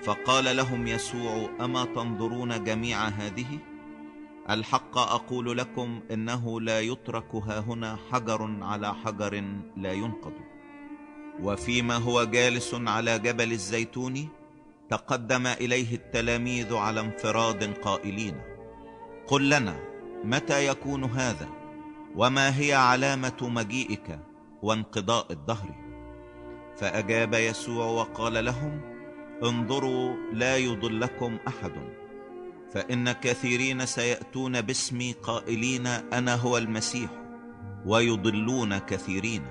فقال لهم يسوع أما تنظرون جميع هذه؟ الحق أقول لكم إنه لا يترك هاهنا حجر على حجر لا ينقض. وفيما هو جالس على جبل الزيتون تقدم إليه التلاميذ على انفراد قائلين قل لنا متى يكون هذا؟ وما هي علامة مجيئك وانقضاء الدهر؟ فأجاب يسوع وقال لهم انظروا لا يضلكم أحد. فإن كثيرين سيأتون باسمي قائلين أنا هو المسيح ويضلون كثيرين.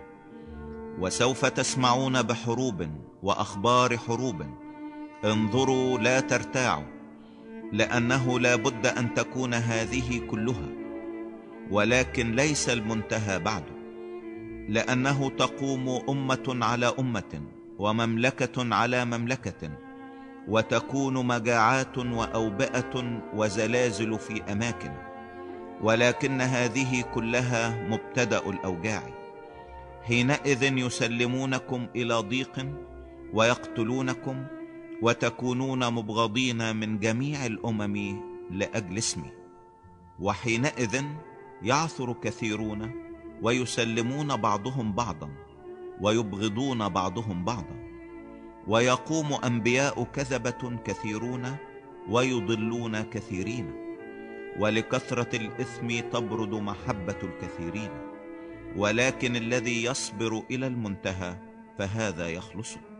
وسوف تسمعون بحروب وأخبار حروب. انظروا لا ترتاعوا. لأنه لا بد أن تكون هذه كلها ولكن ليس المنتهى بعد لأنه تقوم أمة على أمة ومملكة على مملكة وتكون مجاعات وأوبئة وزلازل في أماكن ولكن هذه كلها مبتدأ الأوجاع. حينئذ يسلمونكم إلى ضيق ويقتلونكم وتكونون مبغضين من جميع الأمم لأجل اسمي. وحينئذ يعثر كثيرون ويسلمون بعضهم بعضا ويبغضون بعضهم بعضا. ويقوم أنبياء كذبة كثيرون ويضلون كثيرين. ولكثرة الإثم تبرد محبة الكثيرين. ولكن الذي يصبر إلى المنتهى فهذا يخلصه.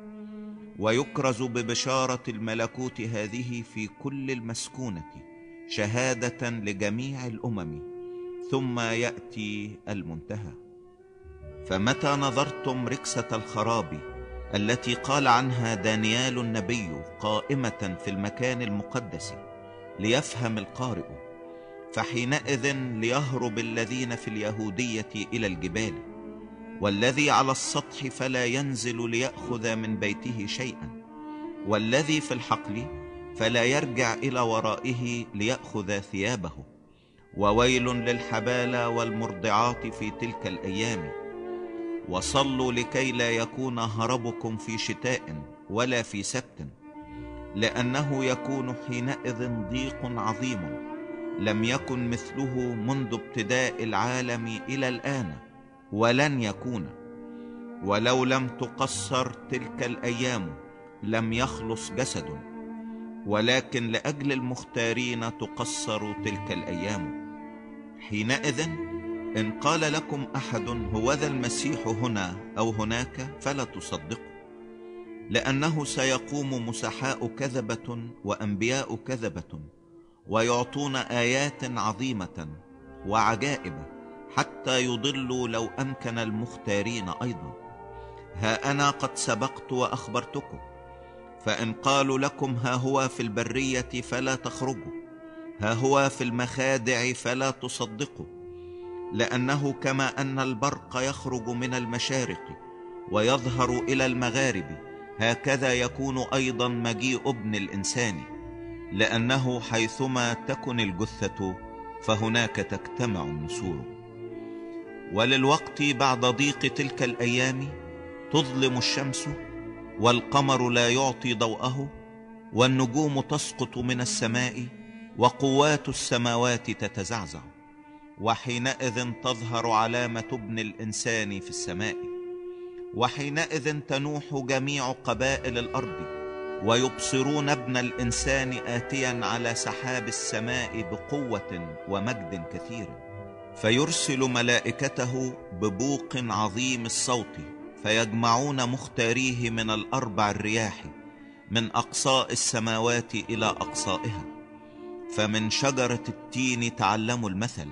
ويكرز ببشارة الملكوت هذه في كل المسكونة شهادة لجميع الأمم ثم يأتي المنتهى. فمتى نظرتم ركسة الخراب التي قال عنها دانيال النبي قائمة في المكان المقدس ليفهم القارئ فحينئذ ليهرب الذين في اليهودية إلى الجبال؟ والذي على السطح فلا ينزل ليأخذ من بيته شيئا والذي في الحقل فلا يرجع إلى ورائه ليأخذ ثيابه. وويل للحبالة والمرضعات في تلك الأيام وصلوا لكي لا يكون هربكم في شتاء ولا في سبت لأنه يكون حينئذ ضيق عظيم لم يكن مثله منذ ابتداء العالم إلى الآن. ولن يكون. ولو لم تقصر تلك الأيام لم يخلص جسد. ولكن لأجل المختارين تقصر تلك الأيام. حينئذ إن قال لكم أحد هوذا المسيح هنا أو هناك فلا تصدقوا. لأنه سيقوم مسحاء كذبة وأنبياء كذبة ويعطون آيات عظيمة وعجائب. حتى يضلوا لو أمكن المختارين أيضا. ها أنا قد سبقت وأخبرتكم. فإن قالوا لكم ها هو في البرية فلا تخرجوا. ها هو في المخادع فلا تصدقوا. لأنه كما أن البرق يخرج من المشارق ويظهر إلى المغارب هكذا يكون أيضا مجيء ابن الإنسان. لأنه حيثما تكن الجثة فهناك تجتمع النسور. وللوقت بعد ضيق تلك الأيام تظلم الشمس والقمر لا يعطي ضوءه والنجوم تسقط من السماء وقوات السماوات تتزعزع وحينئذ تظهر علامة ابن الإنسان في السماء وحينئذ تنوح جميع قبائل الأرض ويبصرون ابن الإنسان اتيا على سحاب السماء بقوة ومجد كثير. فيرسل ملائكته ببوق عظيم الصوت فيجمعون مختاريه من الأربع الرياح من اقصاء السماوات إلى أقصائها. فمن شجرة التين تعلموا المثل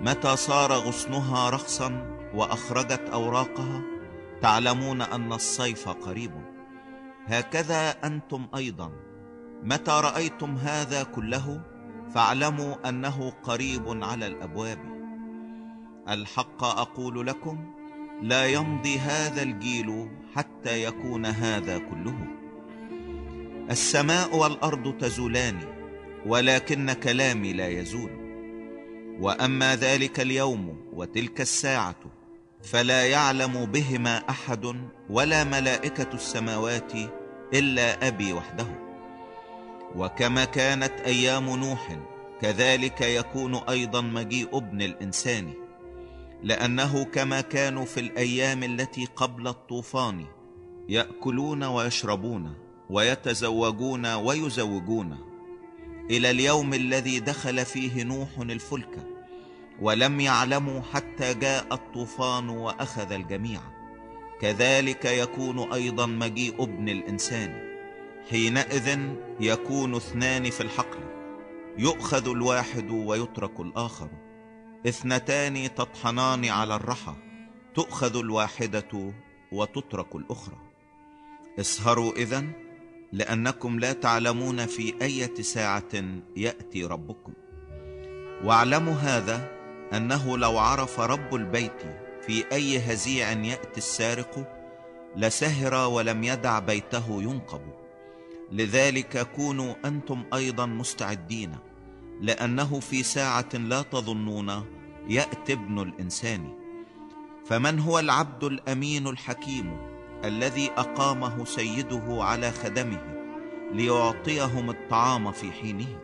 متى صار غصنها رخصا وأخرجت أوراقها؟ تعلمون أن الصيف قريب. هكذا أنتم أيضا. متى رأيتم هذا كله؟ فاعلموا أنه قريب على الأبواب. الحق أقول لكم لا يمضي هذا الجيل حتى يكون هذا كله. السماء والأرض تزولان ولكن كلامي لا يزول. وأما ذلك اليوم وتلك الساعة فلا يعلم بهما أحد ولا ملائكة السماوات إلا أبي وحده. وكما كانت أيام نوح كذلك يكون أيضا مجيء ابن الإنسان لأنه كما كانوا في الأيام التي قبل الطوفان يأكلون ويشربون ويتزوجون ويزوجون إلى اليوم الذي دخل فيه نوح الفلك ولم يعلموا حتى جاء الطوفان وأخذ الجميع. كذلك يكون أيضا مجيء ابن الإنسان. حينئذ يكون اثنان في الحقل يؤخذ الواحد ويترك الآخر. اثنتان تطحنان على الرحى تؤخذ الواحدة وتترك الأخرى. اسهروا إذن لأنكم لا تعلمون في إيه ساعة يأتي ربكم. واعلموا هذا أنه لو عرف رب البيت في أي هزيع يأتي السارق لسهر ولم يدع بيته ينقب. لذلك كونوا أنتم أيضا مستعدين لأنه في ساعة لا تظنون ياتي ابن الإنسان. فمن هو العبد الأمين الحكيم الذي أقامه سيده على خدمه ليعطيهم الطعام في حينه؟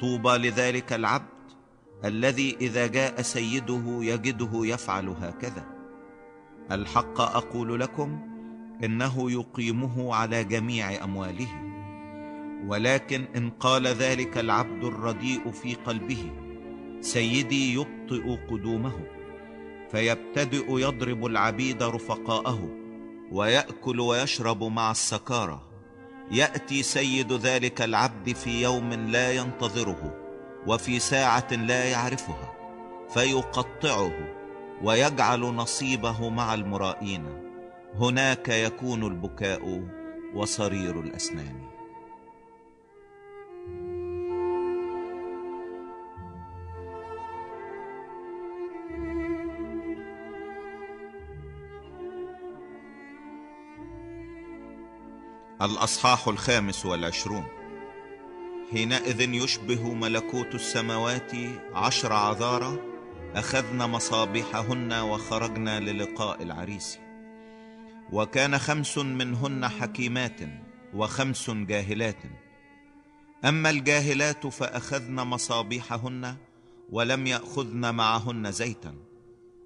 طوبى لذلك العبد الذي إذا جاء سيده يجده يفعل هكذا. الحق أقول لكم إنه يقيمه على جميع أمواله. ولكن إن قال ذلك العبد الرديء في قلبه سيدي يبطئ قدومه فيبتدئ يضرب العبيد رفقاءه ويأكل ويشرب مع السكارى. يأتي سيد ذلك العبد في يوم لا ينتظره وفي ساعة لا يعرفها فيقطعه ويجعل نصيبه مع المرائين. هناك يكون البكاء وصرير الأسنان. الأصحاح الخامس والعشرون. حينئذ يشبه ملكوت السماوات عشر عذارى اخذن مصابيحهن وخرجن للقاء العريس. وكان خمس منهن حكيمات وخمس جاهلات. أما الجاهلات فأخذن مصابيحهن ولم يأخذن معهن زيتا.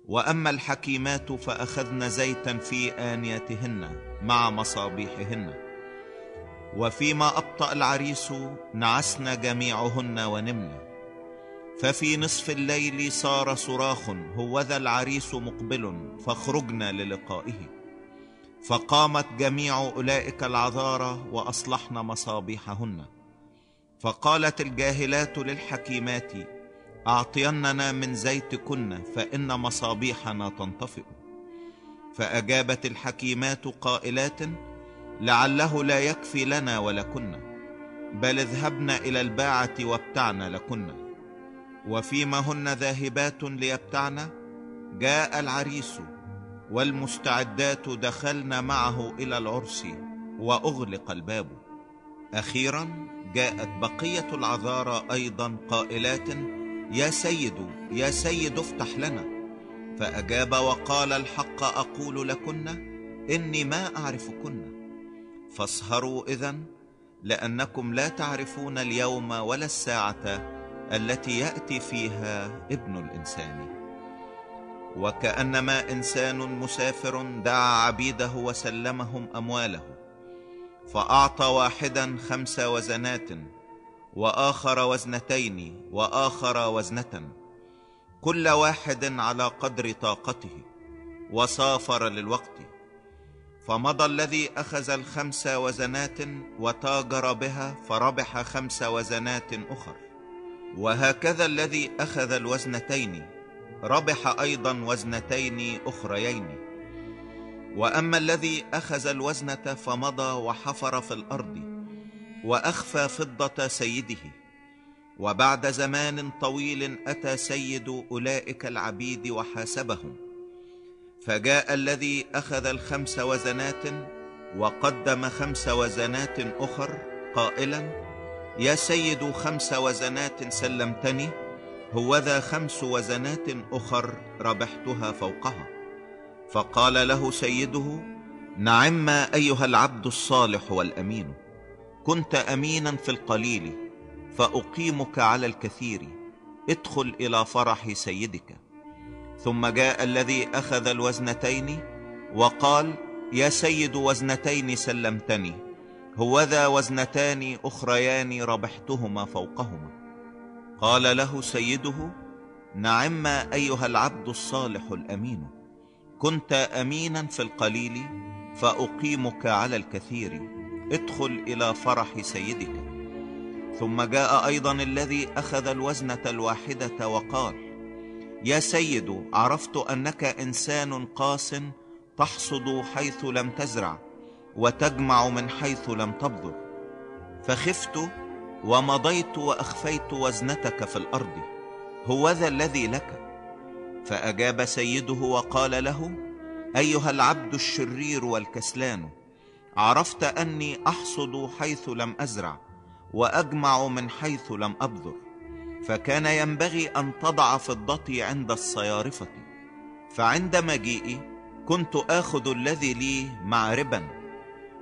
وأما الحكيمات فأخذن زيتا في آنيتهن مع مصابيحهن. وفيما أبطأ العريس نعسن جميعهن ونمنا ففي نصف الليل صار صراخ هوذا العريس مقبل فاخرجنا للقائه. فقامت جميع أولئك العذارى وأصلحن مصابيحهن. فقالت الجاهلات للحكيمات أعطيننا من زيتكن فإن مصابيحنا تنطفئ. فأجابت الحكيمات قائلات لعله لا يكفي لنا ولكن بل اذهبن إلى الباعة وابتعن لكن. وفيما هن ذاهبات ليبتعن جاء العريس والمستعدات دخلن معه إلى العرس وأغلق الباب. أخيرا جاءت بقية العذارى أيضا قائلات يا سيد يا سيد افتح لنا. فأجاب وقال الحق أقول لكن إني ما أعرفكن. فاسهروا اذا لأنكم لا تعرفون اليوم ولا الساعة التي يأتي فيها ابن الإنسان. وكأنما إنسان مسافر دعا عبيده وسلمهم أمواله فأعطى واحدا خمس وزنات وآخر وزنتين وآخر وزنة كل واحد على قدر طاقته وسافر للوقت فمضى الذي أخذ الخمس وزنات وتاجر بها فربح خمس وزنات أخر وهكذا الذي أخذ الوزنتين ربح أيضا وزنتين أخريين. وأما الذي أخذ الوزنة فمضى وحفر في الأرض وأخفى فضة سيده. وبعد زمان طويل أتى سيد أولئك العبيد وحاسبهم فجاء الذي أخذ الخمس وزنات وقدم خمس وزنات أخر قائلا يا سيد خمس وزنات سلمتني هوذا خمس وزنات أخر ربحتها فوقها. فقال له سيده نعم أيها العبد الصالح والأمين كنت أمينا في القليل فأقيمك على الكثير ادخل إلى فرح سيدك. ثم جاء الذي أخذ الوزنتين وقال يا سيد وزنتين سلمتني هوذا وزنتان أخريان ربحتهما فوقهما. قال له سيده نعم أيها العبد الصالح الأمين كنت أمينا في القليل فأقيمك على الكثير ادخل إلى فرح سيدك. ثم جاء أيضا الذي أخذ الوزنة الواحدة وقال يا سيد عرفت أنك إنسان قاس تحصد حيث لم تزرع وتجمع من حيث لم تبذر فخفت ومضيت وأخفيت وزنتك في الأرض هوذا الذي لك؟ فأجاب سيده وقال له أيها العبد الشرير والكسلان عرفت أني أحصد حيث لم أزرع وأجمع من حيث لم أبذر فكان ينبغي أن تضع فضتي عند الصيارفة. فعند مجيئي كنت آخذ الذي لي مع ربا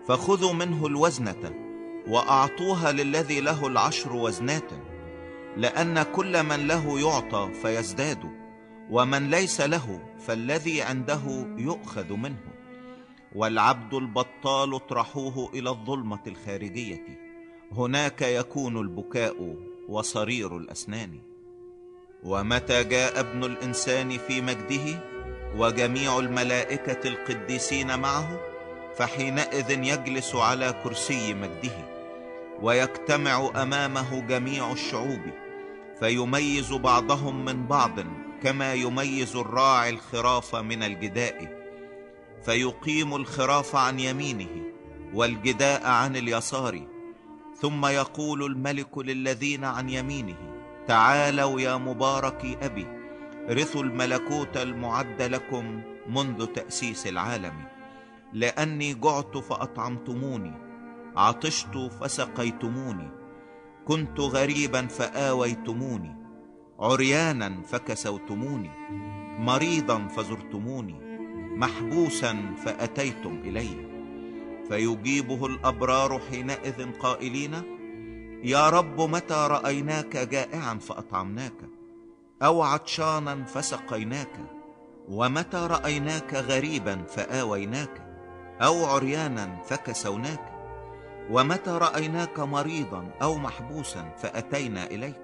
فخذوا منه الوزنة. وأعطوها للذي له العشر وزنات لأن كل من له يعطى فيزداد ومن ليس له فالذي عنده يؤخذ منه. والعبد البطال اطرحوه إلى الظلمة الخارجية. هناك يكون البكاء وصرير الأسنان. ومتى جاء ابن الإنسان في مجده وجميع الملائكة القديسين معه فحينئذ يجلس على كرسي مجده. ويجتمع أمامه جميع الشعوب فيميز بعضهم من بعض كما يميز الراعي الخراف من الجداء فيقيم الخراف عن يمينه والجداء عن اليسار ثم يقول الملك للذين عن يمينه تعالوا يا مبارك أبي رثوا الملكوت المعد لكم منذ تأسيس العالم لأني جعت فأطعمتموني عطشت فسقيتموني. كنت غريبا فآويتموني. عريانا فكسوتموني. مريضا فزرتموني. محبوسا فأتيتم إلي. فيجيبه الأبرار حينئذ قائلين يا رب متى رأيناك جائعا فأطعمناك؟ أو عطشانا فسقيناك؟ ومتى رأيناك غريبا فآويناك؟ أو عريانا فكسوناك؟ ومتى رأيناك مريضا أو محبوسا فأتينا إليك؟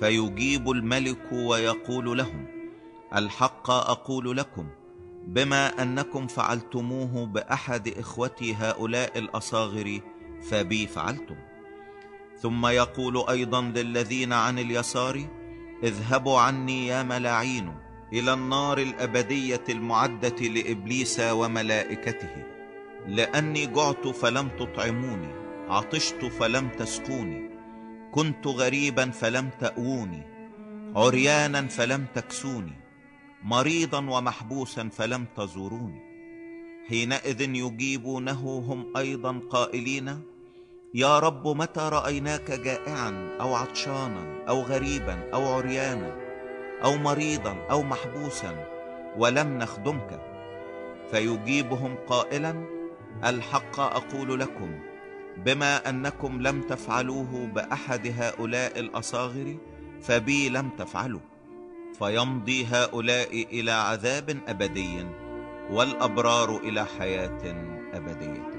فيجيب الملك ويقول لهم الحق أقول لكم بما أنكم فعلتموه بأحد إخوتي هؤلاء الأصاغر فبي فعلتم. ثم يقول أيضا للذين عن اليسار اذهبوا عني يا ملاعين إلى النار الأبدية المعدة لإبليس وملائكته. لأني جعت فلم تطعموني عطشت فلم تسقوني كنت غريبا فلم تأووني عريانا فلم تكسوني مريضا ومحبوسا فلم تزوروني. حينئذ يجيبونه هم أيضا قائلين يا رب متى رأيناك جائعا أو عطشانا أو غريبا أو عريانا أو مريضا أو محبوسا ولم نخدمك؟ فيجيبهم قائلا الحق أقول لكم بما أنكم لم تفعلوه بأحد هؤلاء الأصاغر فبي لم تفعلوا فيمضي هؤلاء إلى عذاب أبدي والأبرار إلى حياة ابديه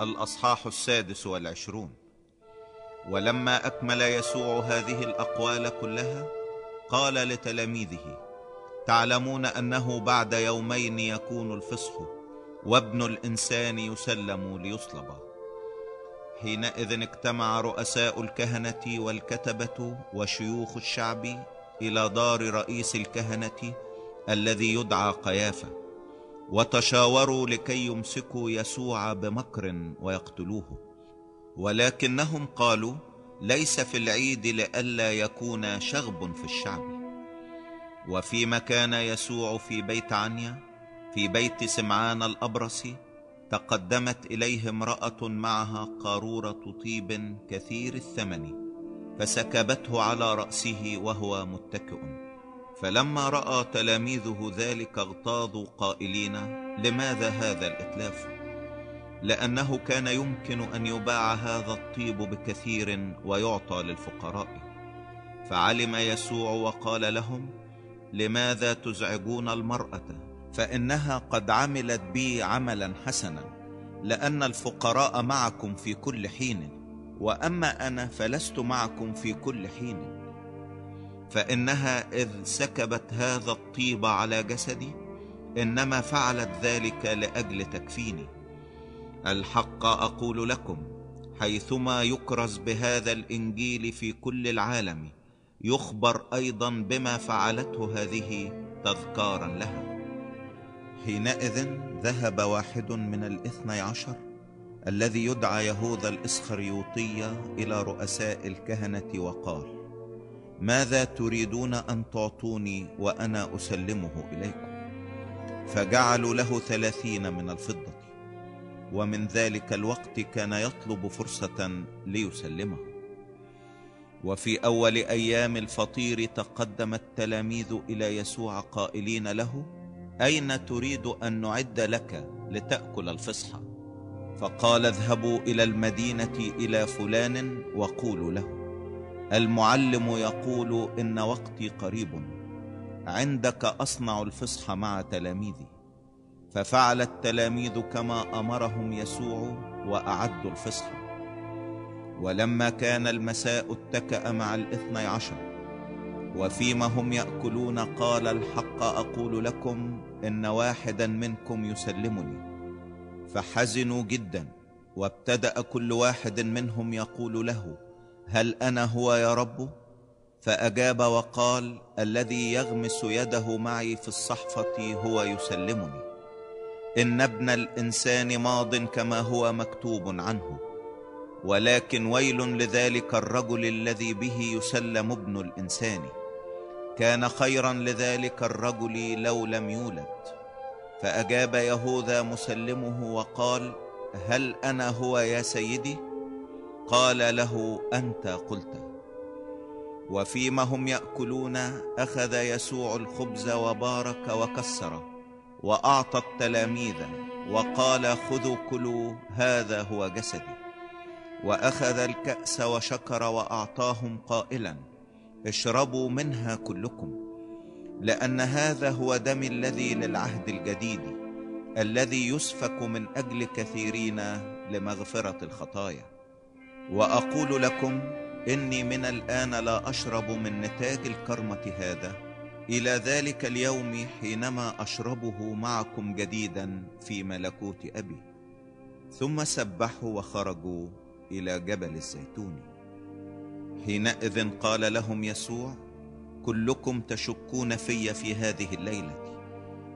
الأصحاح السادس والعشرون. ولما أكمل يسوع هذه الأقوال كلها قال لتلاميذه تعلمون أنه بعد يومين يكون الفصح وابن الإنسان يسلم ليصلب. حينئذ اجتمع رؤساء الكهنة والكتبة وشيوخ الشعب إلى دار رئيس الكهنة الذي يدعى قيافة. وتشاوروا لكي يمسكوا يسوع بمكر ويقتلوه. ولكنهم قالوا ليس في العيد لئلا يكون شغب في الشعب. وفيما كان يسوع في بيت عنيا في بيت سمعان الأبرص تقدمت إليه امرأة معها قارورة طيب كثير الثمن فسكبته على رأسه وهو متكئ. فلما رأى تلاميذه ذلك اغتاظوا قائلين لماذا هذا الإتلاف؟ لأنه كان يمكن أن يباع هذا الطيب بكثير ويعطى للفقراء. فعلم يسوع وقال لهم لماذا تزعجون المرأة؟ فإنها قد عملت بي عملا حسنا لأن الفقراء معكم في كل حين وأما أنا فلست معكم في كل حين. فإنها إذ سكبت هذا الطيب على جسدي إنما فعلت ذلك لأجل تكفيني. الحق أقول لكم حيثما يكرز بهذا الإنجيل في كل العالم يخبر أيضا بما فعلته هذه تذكارا لها. حينئذ ذهب واحد من الاثني عشر الذي يدعى يهوذا الاسخريوطي إلى رؤساء الكهنة وقال ماذا تريدون أن تعطوني وأنا أسلمه إليكم؟ فجعلوا له ثلاثين من الفضة ومن ذلك الوقت كان يطلب فرصة ليسلمه. وفي أول أيام الفطير تقدم التلاميذ إلى يسوع قائلين له أين تريد أن نعد لك لتأكل الفصحى فقال اذهبوا إلى المدينة إلى فلان وقولوا له. المعلم يقول إن وقتي قريب. عندك أصنع الفصح مع تلاميذي. ففعل التلاميذ كما أمرهم يسوع وأعدوا الفصح. ولما كان المساء اتكأ مع الاثني عشر. وفيما هم يأكلون قال الحق أقول لكم إن واحدا منكم يسلمني. فحزنوا جدا. وابتدأ كل واحد منهم يقول له هل أنا هو يا رب؟ فأجاب وقال الذي يغمس يده معي في الصحفة هو يسلمني. إن ابن الإنسان ماض كما هو مكتوب عنه. ولكن ويل لذلك الرجل الذي به يسلم ابن الإنسان. كان خيرا لذلك الرجل لو لم يولد. فأجاب يهوذا مسلمه وقال هل أنا هو يا سيدي؟ قال له أنت قلت وفيما هم يأكلون أخذ يسوع الخبز وبارك وكسر وأعطى التلاميذ وقال خذوا كلوا هذا هو جسدي وأخذ الكأس وشكر وأعطاهم قائلا اشربوا منها كلكم لأن هذا هو دمي الذي للعهد الجديد الذي يسفك من أجل كثيرين لمغفرة الخطايا وأقول لكم إني من الآن لا أشرب من نتاج الكرمة هذا. إلى ذلك اليوم حينما أشربه معكم جديدا في ملكوت أبي. ثم سبحوا وخرجوا إلى جبل الزيتون. حينئذ قال لهم يسوع كلكم تشكون في في هذه الليلة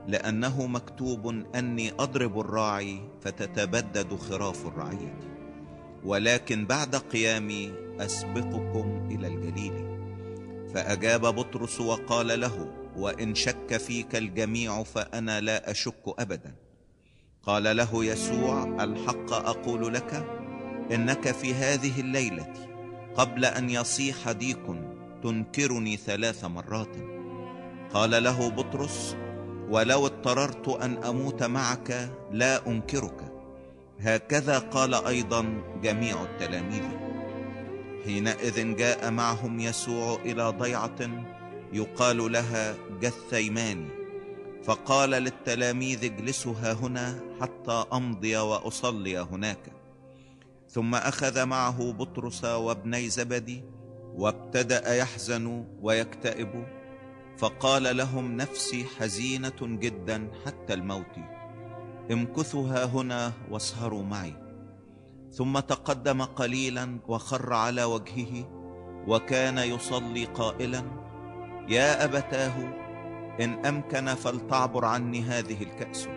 لأنه مكتوب أني أضرب الراعي فتتبدد خراف الرعية. ولكن بعد قيامي أسبقكم إلى الجليل. فأجاب بطرس وقال له وإن شك فيك الجميع فأنا لا أشك أبدا. قال له يسوع الحق أقول لك إنك في هذه الليلة قبل أن يصيح ديك تنكرني ثلاث مرات. قال له بطرس ولو اضطررت أن أموت معك لا أنكرك. هكذا قال أيضا جميع التلاميذ. حينئذ جاء معهم يسوع إلى ضيعة يقال لها جثيمان. فقال للتلاميذ اجلسوا ها هنا حتى أمضي وأصلي هناك. ثم أخذ معه بطرس وابني زبدي وابتدأ يحزن ويكتئب. فقال لهم نفسي حزينة جدا حتى الموت. امكثوا ها هنا واسهروا معي. ثم تقدم قليلا وخر على وجهه وكان يصلي قائلا يا أبتاه إن أمكن فلتعبر عني هذه الكأس.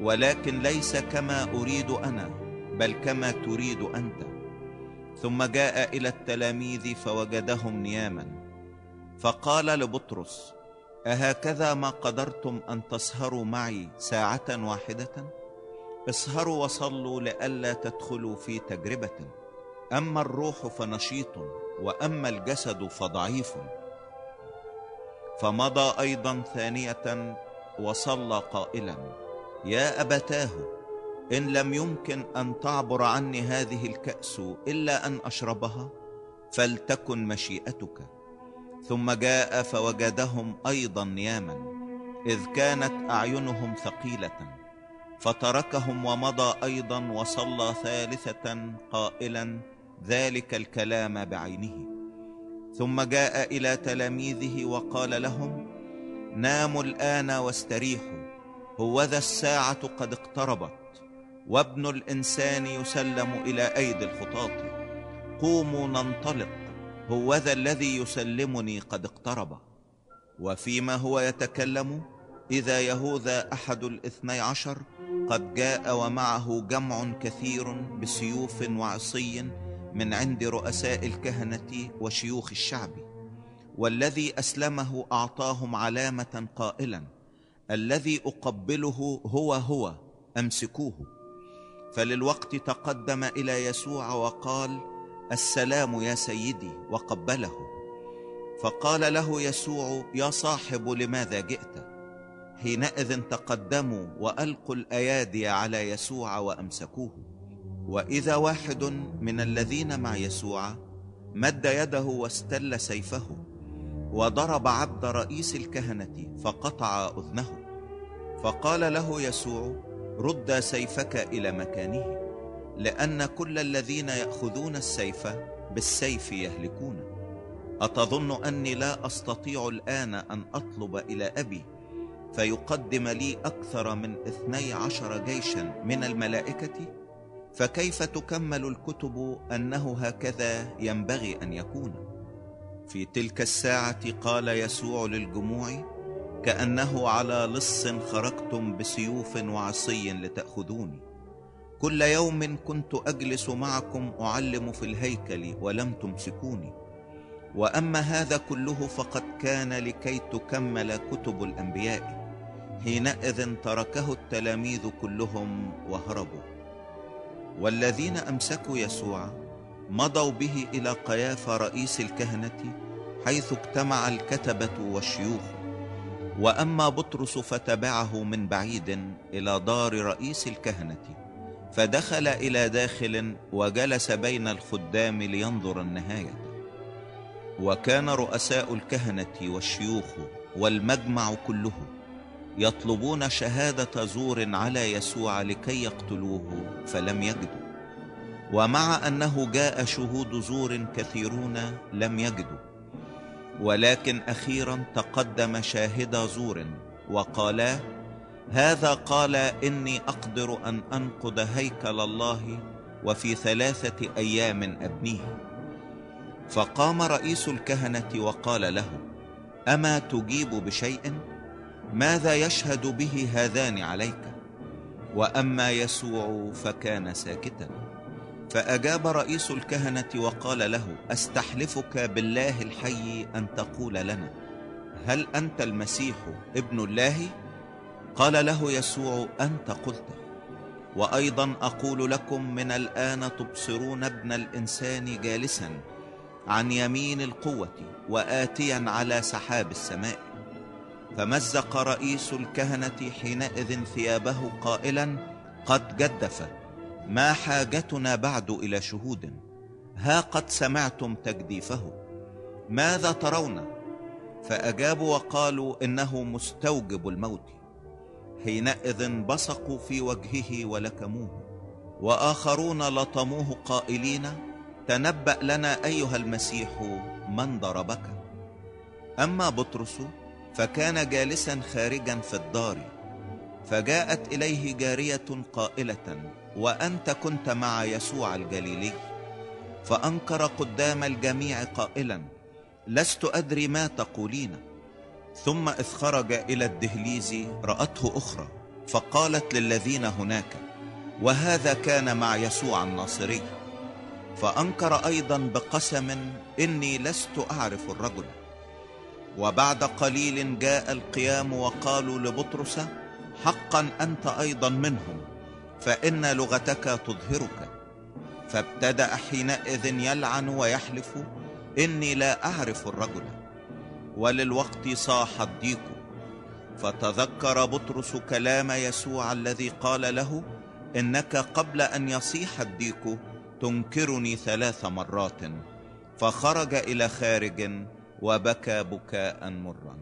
ولكن ليس كما أريد أنا بل كما تريد أنت. ثم جاء إلى التلاميذ فوجدهم نياما. فقال لبطرس أهكذا ما قدرتم أن تسهروا معي ساعة واحدة؟ اسهروا وصلوا لئلا تدخلوا في تجربة. أما الروح فنشيط وأما الجسد فضعيف. فمضى أيضا ثانية وصلى قائلا يا أبتاه إن لم يمكن أن تعبر عني هذه الكأس إلا أن أشربها فلتكن مشيئتك. ثم جاء فوجدهم أيضا نياما إذ كانت أعينهم ثقيلة فتركهم ومضى أيضا وصلى ثالثة قائلا ذلك الكلام بعينه. ثم جاء إلى تلاميذه وقال لهم ناموا الآن واستريحوا هوذا الساعة قد اقتربت وابن الإنسان يسلم إلى أيدي الخطاه قوموا ننطلق. هوذا الذي يسلمني قد اقترب. وفيما هو يتكلم إذا يهوذا أحد الاثني عشر قد جاء ومعه جمع كثير بسيوف وعصي من عند رؤساء الكهنة وشيوخ الشعب. والذي أسلمه أعطاهم علامة قائلا الذي أقبله هو هو أمسكوه. فللوقت تقدم إلى يسوع وقال السلام يا سيدي وقبله. فقال له يسوع يا صاحب لماذا جئت؟ حينئذ تقدموا وألقوا الأيادي على يسوع وأمسكوه. وإذا واحد من الذين مع يسوع مد يده واستل سيفه وضرب عبد رئيس الكهنة فقطع أذنه. فقال له يسوع رد سيفك إلى مكانه. لأن كل الذين يأخذون السيف بالسيف يهلكون. أتظن أني لا أستطيع الآن أن أطلب إلى أبي فيقدم لي أكثر من اثني عشر جيشا من الملائكة؟ فكيف تكمل الكتب أنه هكذا ينبغي أن يكون؟ في تلك الساعة قال يسوع للجموع كأنه على لص خرجتم بسيوف وعصي لتأخذوني. كل يوم كنت أجلس معكم أعلم في الهيكل ولم تمسكوني. وأما هذا كله فقد كان لكي تكمل كتب الأنبياء. حينئذ تركه التلاميذ كلهم وهربوا. والذين أمسكوا يسوع مضوا به إلى قيافه رئيس الكهنة حيث اجتمع الكتبة والشيوخ. وأما بطرس فتبعه من بعيد إلى دار رئيس الكهنة. فدخل إلى داخل وجلس بين الخدام لينظر النهاية. وكان رؤساء الكهنة والشيوخ والمجمع كله يطلبون شهادة زور على يسوع لكي يقتلوه فلم يجدوا. ومع أنه جاء شهود زور كثيرون لم يجدوا. ولكن أخيرا تقدم شاهدا زور وقالا هذا قال إني أقدر أن انقض هيكل الله وفي ثلاثة أيام أبنيه. فقام رئيس الكهنة وقال له أما تجيب بشيء؟ ماذا يشهد به هذان عليك؟ وأما يسوع فكان ساكتا. فأجاب رئيس الكهنة وقال له أستحلفك بالله الحي أن تقول لنا هل أنت المسيح ابن الله؟ قال له يسوع أنت قلت وأيضا أقول لكم من الآن تبصرون ابن الإنسان جالسا عن يمين القوة واتيا على سحاب السماء. فمزق رئيس الكهنة حينئذ ثيابه قائلا قد جدف ما حاجتنا بعد إلى شهود؟ ها قد سمعتم تجديفه ماذا ترون؟ فأجابوا وقالوا إنه مستوجب الموت. حينئذ بصقوا في وجهه ولكموه وآخرون لطموه قائلين تنبأ لنا أيها المسيح من ضربك. أما بطرس فكان جالسا خارجا في الدار فجاءت إليه جارية قائلة وأنت كنت مع يسوع الجليلي؟ فأنكر قدام الجميع قائلا لست أدري ما تقولين. ثم اذ خرج إلى الدهليز رأته أخرى فقالت للذين هناك وهذا كان مع يسوع الناصري. فأنكر أيضا بقسم إني لست أعرف الرجل. وبعد قليل جاء القيام وقالوا لبطرس حقا أنت أيضا منهم فإن لغتك تظهرك. فابتدأ حينئذ يلعن ويحلف إني لا أعرف الرجل. وللوقت صاح الديك فتذكر بطرس كلام يسوع الذي قال له إنك قبل أن يصيح الديك تنكرني ثلاث مرات. فخرج إلى خارج وبكى بكاء مرا.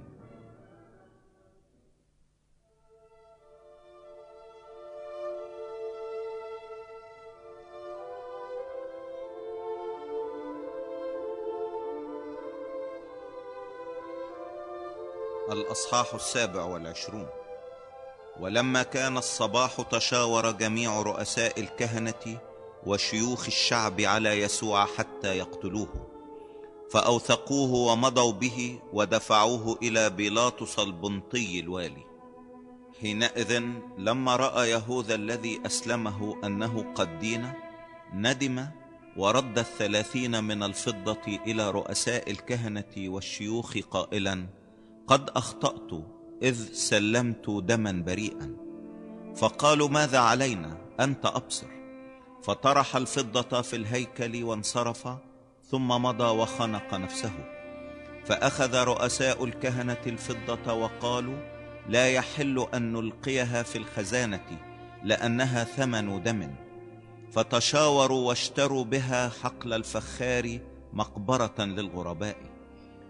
الأصحاح السابع والعشرون. ولما كان الصباح تشاور جميع رؤساء الكهنة وشيوخ الشعب على يسوع حتى يقتلوه. فأوثقوه ومضوا به ودفعوه إلى بيلاطس البنطي الوالي. حينئذ لما رأى يهوذا الذي أسلمه أنه قد دين ندم ورد الثلاثين من الفضة إلى رؤساء الكهنة والشيوخ قائلا قد أخطأت إذ سلمت دما بريئا. فقالوا ماذا علينا؟ أنت أبصر. فطرح الفضة في الهيكل وانصرف ثم مضى وخنق نفسه. فأخذ رؤساء الكهنة الفضة وقالوا لا يحل أن نلقيها في الخزانة لأنها ثمن دم. فتشاوروا واشتروا بها حقل الفخار مقبرة للغرباء.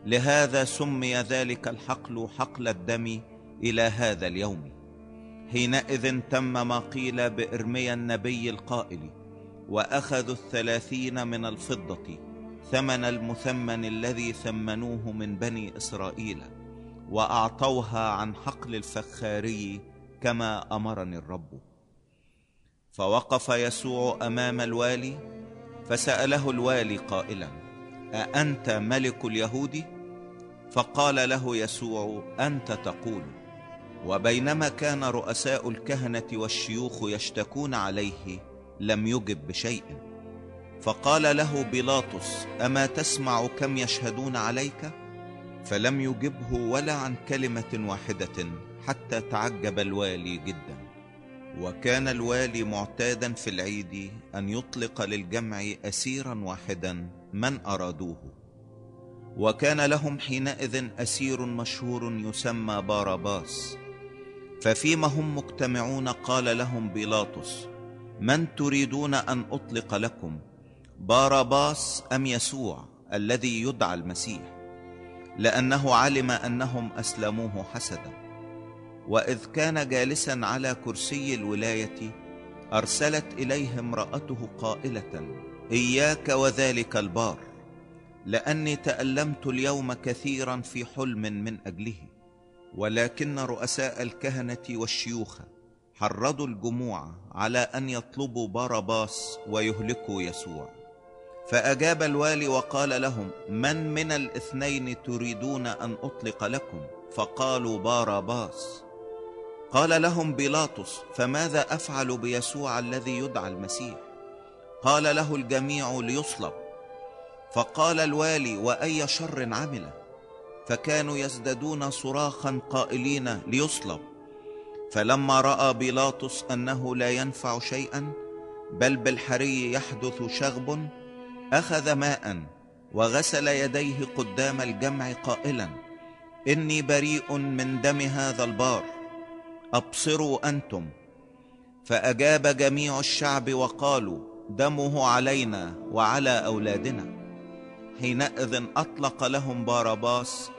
لهذا سمي ذلك الحقل حقل الدم إلى هذا اليوم. حينئذ تم ما قيل بارميا النبي القائل واخذوا الثلاثين من الفضة ثمن المثمن الذي ثمنوه من بني إسرائيل وأعطوها عن حقل الفخاري كما أمرني الرب. فوقف يسوع أمام الوالي فسأله الوالي قائلا أأنت ملك اليهود؟ فقال له يسوع أنت تقول وبينما كان رؤساء الكهنة والشيوخ يشتكون عليه لم يجب بشيء. فقال له بيلاطس أما تسمع كم يشهدون عليك؟ فلم يجبه ولا عن كلمة واحدة حتى تعجب الوالي جدا. وكان الوالي معتادا في العيد أن يطلق للجمع اسيرا واحدا من أرادوه. وكان لهم حينئذ أسير مشهور يسمى باراباس ففيما هم مجتمعون قال لهم بيلاطس من تريدون أن أطلق لكم باراباس أم يسوع الذي يدعى المسيح؟ لأنه علم أنهم أسلموه حسدا. وإذ كان جالسا على كرسي الولاية أرسلت إليه امرأته قائلة إياك وذلك البار. لأني تألمت اليوم كثيرا في حلم من أجله ولكن رؤساء الكهنة والشيوخ حرضوا الجموع على أن يطلبوا بارباس ويهلكوا يسوع. فأجاب الوالي وقال لهم من من الاثنين تريدون أن أطلق لكم؟ فقالوا بارباس قال لهم بيلاطس فماذا أفعل بيسوع الذي يدعى المسيح؟ قال له الجميع ليصلب. فقال الوالي وأي شر عمل؟ فكانوا يزدادون صراخا قائلين ليصلب. فلما رأى بيلاطس أنه لا ينفع شيئا بل بالحري يحدث شغب أخذ ماء وغسل يديه قدام الجمع قائلا إني بريء من دم هذا البار. أبصروا أنتم. فأجاب جميع الشعب وقالوا دمه علينا وعلى أولادنا. حينئذ أطلق لهم بارباس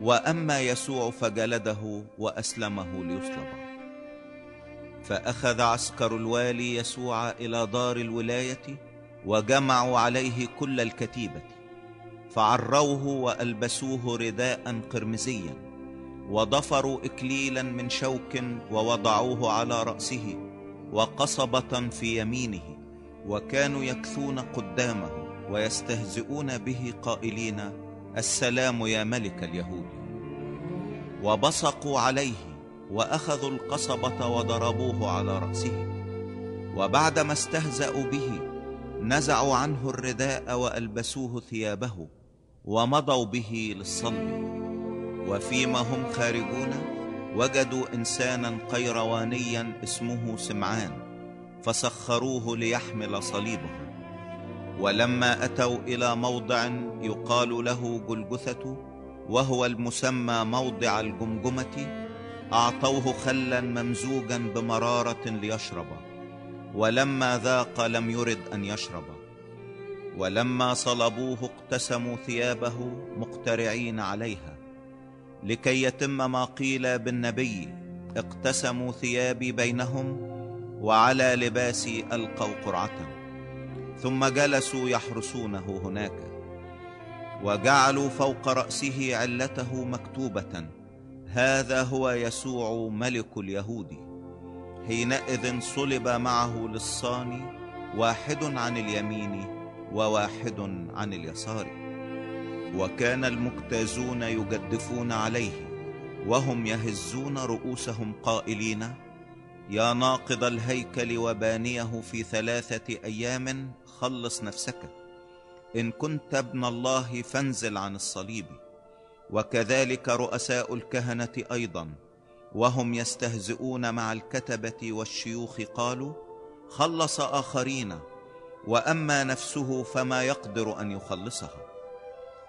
وأما يسوع فجلده وأسلمه ليصلب فأخذ عسكر الوالي يسوع إلى دار الولاية وجمعوا عليه كل الكتيبة فعروه وألبسوه رداء قرمزيا وضفروا إكليلا من شوك ووضعوه على رأسه وقصبة في يمينه وكانوا يكثون قدامه. ويستهزئون به قائلين السلام يا ملك اليهود. وبصقوا عليه وأخذوا القصبة وضربوه على رأسه. وبعدما استهزأوا به نزعوا عنه الرداء وألبسوه ثيابه ومضوا به للصلب. وفيما هم خارجون وجدوا إنسانا قيروانيا اسمه سمعان فسخروه ليحمل صليبه. ولما أتوا إلى موضع يقال له جلجثة وهو المسمى موضع الجمجمة أعطوه خلا ممزوجا بمرارة ليشرب. ولما ذاق لم يرد أن يشرب. ولما صلبوه اقتسموا ثيابه مقترعين عليها. لكي يتم ما قيل بالنبي اقتسموا ثيابي بينهم وعلى لباسي ألقوا قرعة. ثم جلسوا يحرسونه هناك وجعلوا فوق رأسه علته مكتوبة هذا هو يسوع ملك اليهود. حينئذ صلب معه للصاني واحد عن اليمين وواحد عن اليسار. وكان المجتازون يجدفون عليه وهم يهزون رؤوسهم قائلين يا ناقض الهيكل وبانيه في ثلاثة أيام خلص نفسك. إن كنت ابن الله فانزل عن الصليب. وكذلك رؤساء الكهنة أيضا. وهم يستهزئون مع الكتبة والشيوخ قالوا خلص آخرين. وأما نفسه فما يقدر أن يخلصها.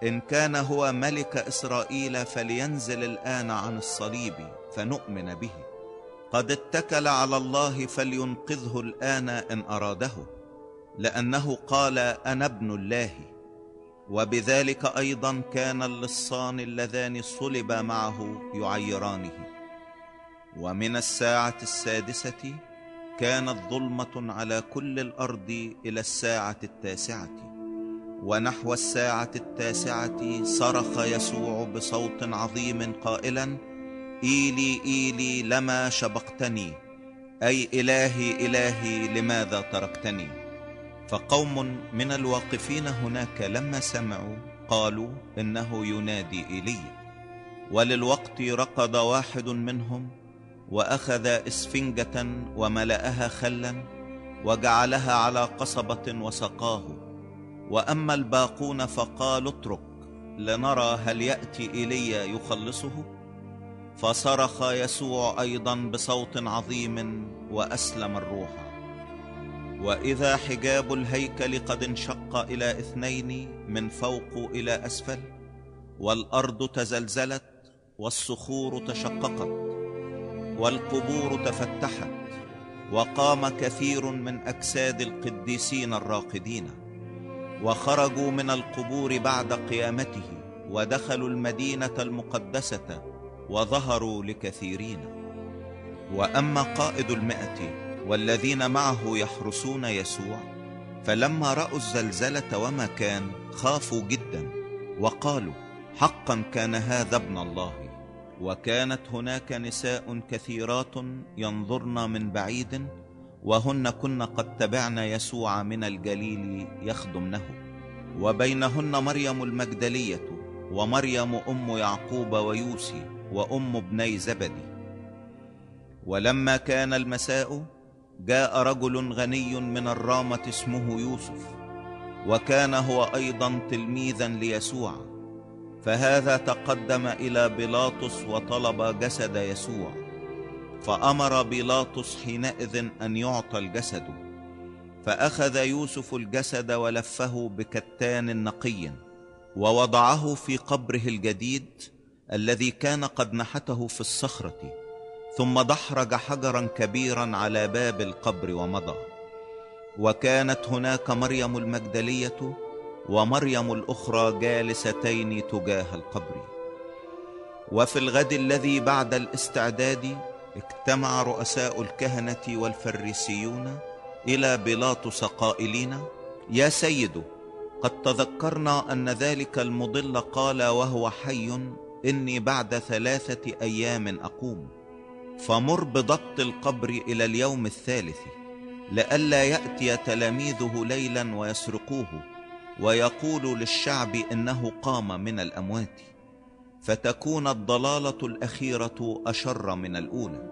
إن كان هو ملك إسرائيل فلينزل الآن عن الصليب فنؤمن به. قد اتكل على الله فلينقذه الآن إن أراده. لأنه قال أنا ابن الله. وبذلك أيضا كان اللصان اللذان صلب معه يعيرانه. ومن الساعة السادسة كانت ظلمة على كل الأرض إلى الساعة التاسعة. ونحو الساعة التاسعة صرخ يسوع بصوت عظيم قائلا إيلي إيلي لما شبقتني؟ أي إلهي إلهي لماذا تركتني؟ فقوم من الواقفين هناك لما سمعوا قالوا إنه ينادي إيليا وللوقت رقد واحد منهم وأخذ إسفنجة وملأها خلا وجعلها على قصبة وسقاه. وأما الباقون فقالوا اترك لنرى هل يأتي إيليا يخلصه. فصرخ يسوع أيضا بصوت عظيم وأسلم الروح. وإذا حجاب الهيكل قد انشق إلى اثنين من فوق إلى أسفل والأرض تزلزلت والصخور تشققت والقبور تفتحت وقام كثير من أجساد القديسين الراقدين وخرجوا من القبور بعد قيامته ودخلوا المدينة المقدسة وظهروا لكثيرين. وأما قائد المئة والذين معه يحرسون يسوع فلما رأوا الزلزلة وما كان خافوا جدا وقالوا حقا كان هذا ابن الله وكانت هناك نساء كثيرات ينظرن من بعيد وهن كن قد تبعن يسوع من الجليل يخدمنه. وبينهن مريم المجدلية ومريم أم يعقوب ويوسي وأم ابني زبدي. ولما كان المساء جاء رجل غني من الرامة اسمه يوسف وكان هو أيضا تلميذا ليسوع. فهذا تقدم إلى بيلاطس وطلب جسد يسوع فأمر بيلاطس حينئذ أن يعطى الجسد. فأخذ يوسف الجسد ولفه بكتان نقي ووضعه في قبره الجديد الذي كان قد نحته في الصخرة. ثم دحرج حجرا كبيرا على باب القبر ومضى. وكانت هناك مريم المجدلية ومريم الأخرى جالستين تجاه القبر. وفي الغد الذي بعد الاستعداد اجتمع رؤساء الكهنة والفريسيون إلى بيلاطس قائلين يا سيد قد تذكرنا أن ذلك المضل قال وهو حي إني بعد ثلاثة أيام أقوم. فمر بضبط القبر إلى اليوم الثالث لئلا يأتي تلاميذه ليلا ويسرقوه ويقول للشعب إنه قام من الأموات. فتكون الضلالة الأخيرة أشر من الأولى.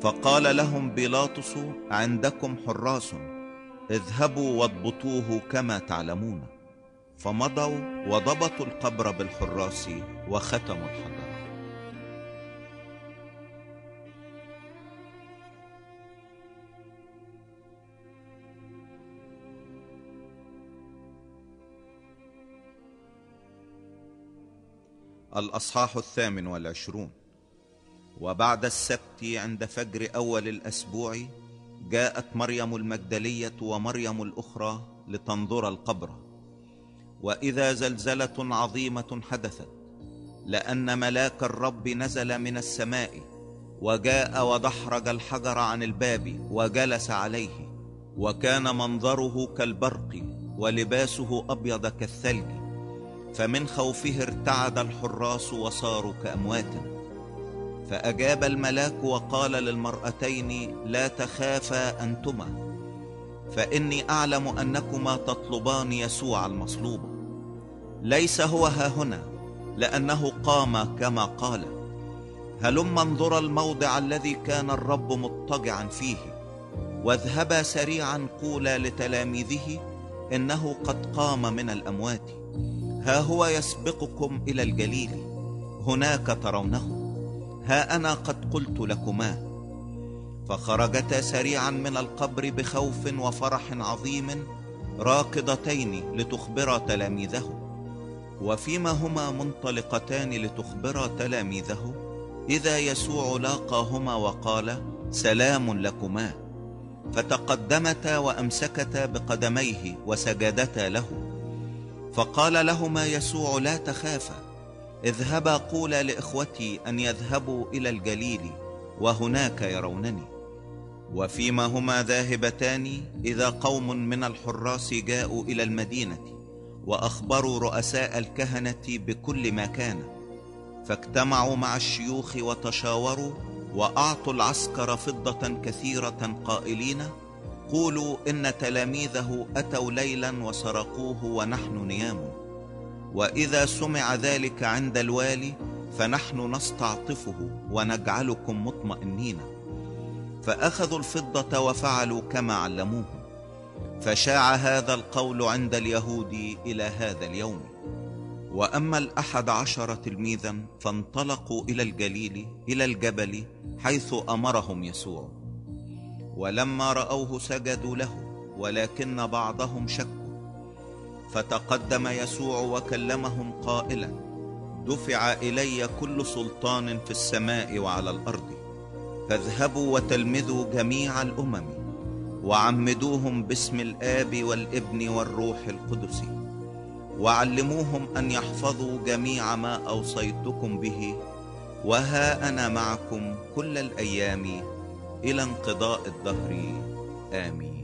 فقال لهم بيلاطس عندكم حراس اذهبوا واضبطوه كما تعلمون. فمضوا وضبطوا القبر بالحراس وختموا الحجر الأصحاح الثامن والعشرون. وبعد السبت عند فجر أول الأسبوع جاءت مريم المجدلية ومريم الأخرى لتنظر القبر. وإذا زلزلة عظيمة حدثت لأن ملاك الرب نزل من السماء وجاء ودحرج الحجر عن الباب وجلس عليه وكان منظره كالبرق ولباسه أبيض كالثلج. فمن خوفه ارتعد الحراس وصاروا كأموات. فأجاب الملاك وقال للمرأتين لا تخافا أنتما فإني أعلم أنكما تطلبان يسوع المصلوب. ليس هو ها هنا لأنه قام كما قال. هلما انظر الموضع الذي كان الرب مضطجعا فيه واذهبا سريعا قولا لتلاميذه إنه قد قام من الأموات. ها هو يسبقكم إلى الجليل هناك ترونه. ها أنا قد قلت لكما. فخرجتا سريعا من القبر بخوف وفرح عظيم راكضتين لتخبرا تلاميذه. وفيما هما منطلقتان لتخبرا تلاميذه. إذا يسوع لاقاهما وقال سلام لكما. فتقدمتا وأمسكتا بقدميه وسجدتا له. فقال لهما يسوع لا تخافا اذهبا قولا لإخوتي أن يذهبوا إلى الجليل وهناك يرونني. وفيما هما ذاهبتان إذا قوم من الحراس جاءوا إلى المدينة وأخبروا رؤساء الكهنة بكل ما كان. فاجتمعوا مع الشيوخ وتشاوروا وأعطوا العسكر فضة كثيرة قائلين قولوا إن تلاميذه أتوا ليلا وسرقوه ونحن نيام. وإذا سمع ذلك عند الوالي فنحن نستعطفه ونجعلكم مطمئنين. فأخذوا الفضة وفعلوا كما علموه. فشاع هذا القول عند اليهود إلى هذا اليوم. وأما الأحد عشر تلميذا فانطلقوا إلى الجليل إلى الجبل حيث أمرهم يسوع. ولما رأوه سجدوا له ولكن بعضهم شكوا. فتقدم يسوع وكلمهم قائلا دفع إلي كل سلطان في السماء وعلى الأرض فاذهبوا وتلمذوا جميع الأمم وعمدوهم باسم الآب والابن والروح القدس وعلموهم أن يحفظوا جميع ما أوصيتكم به وها أنا معكم كل الأيام إلى انقضاء الدهر. آمين.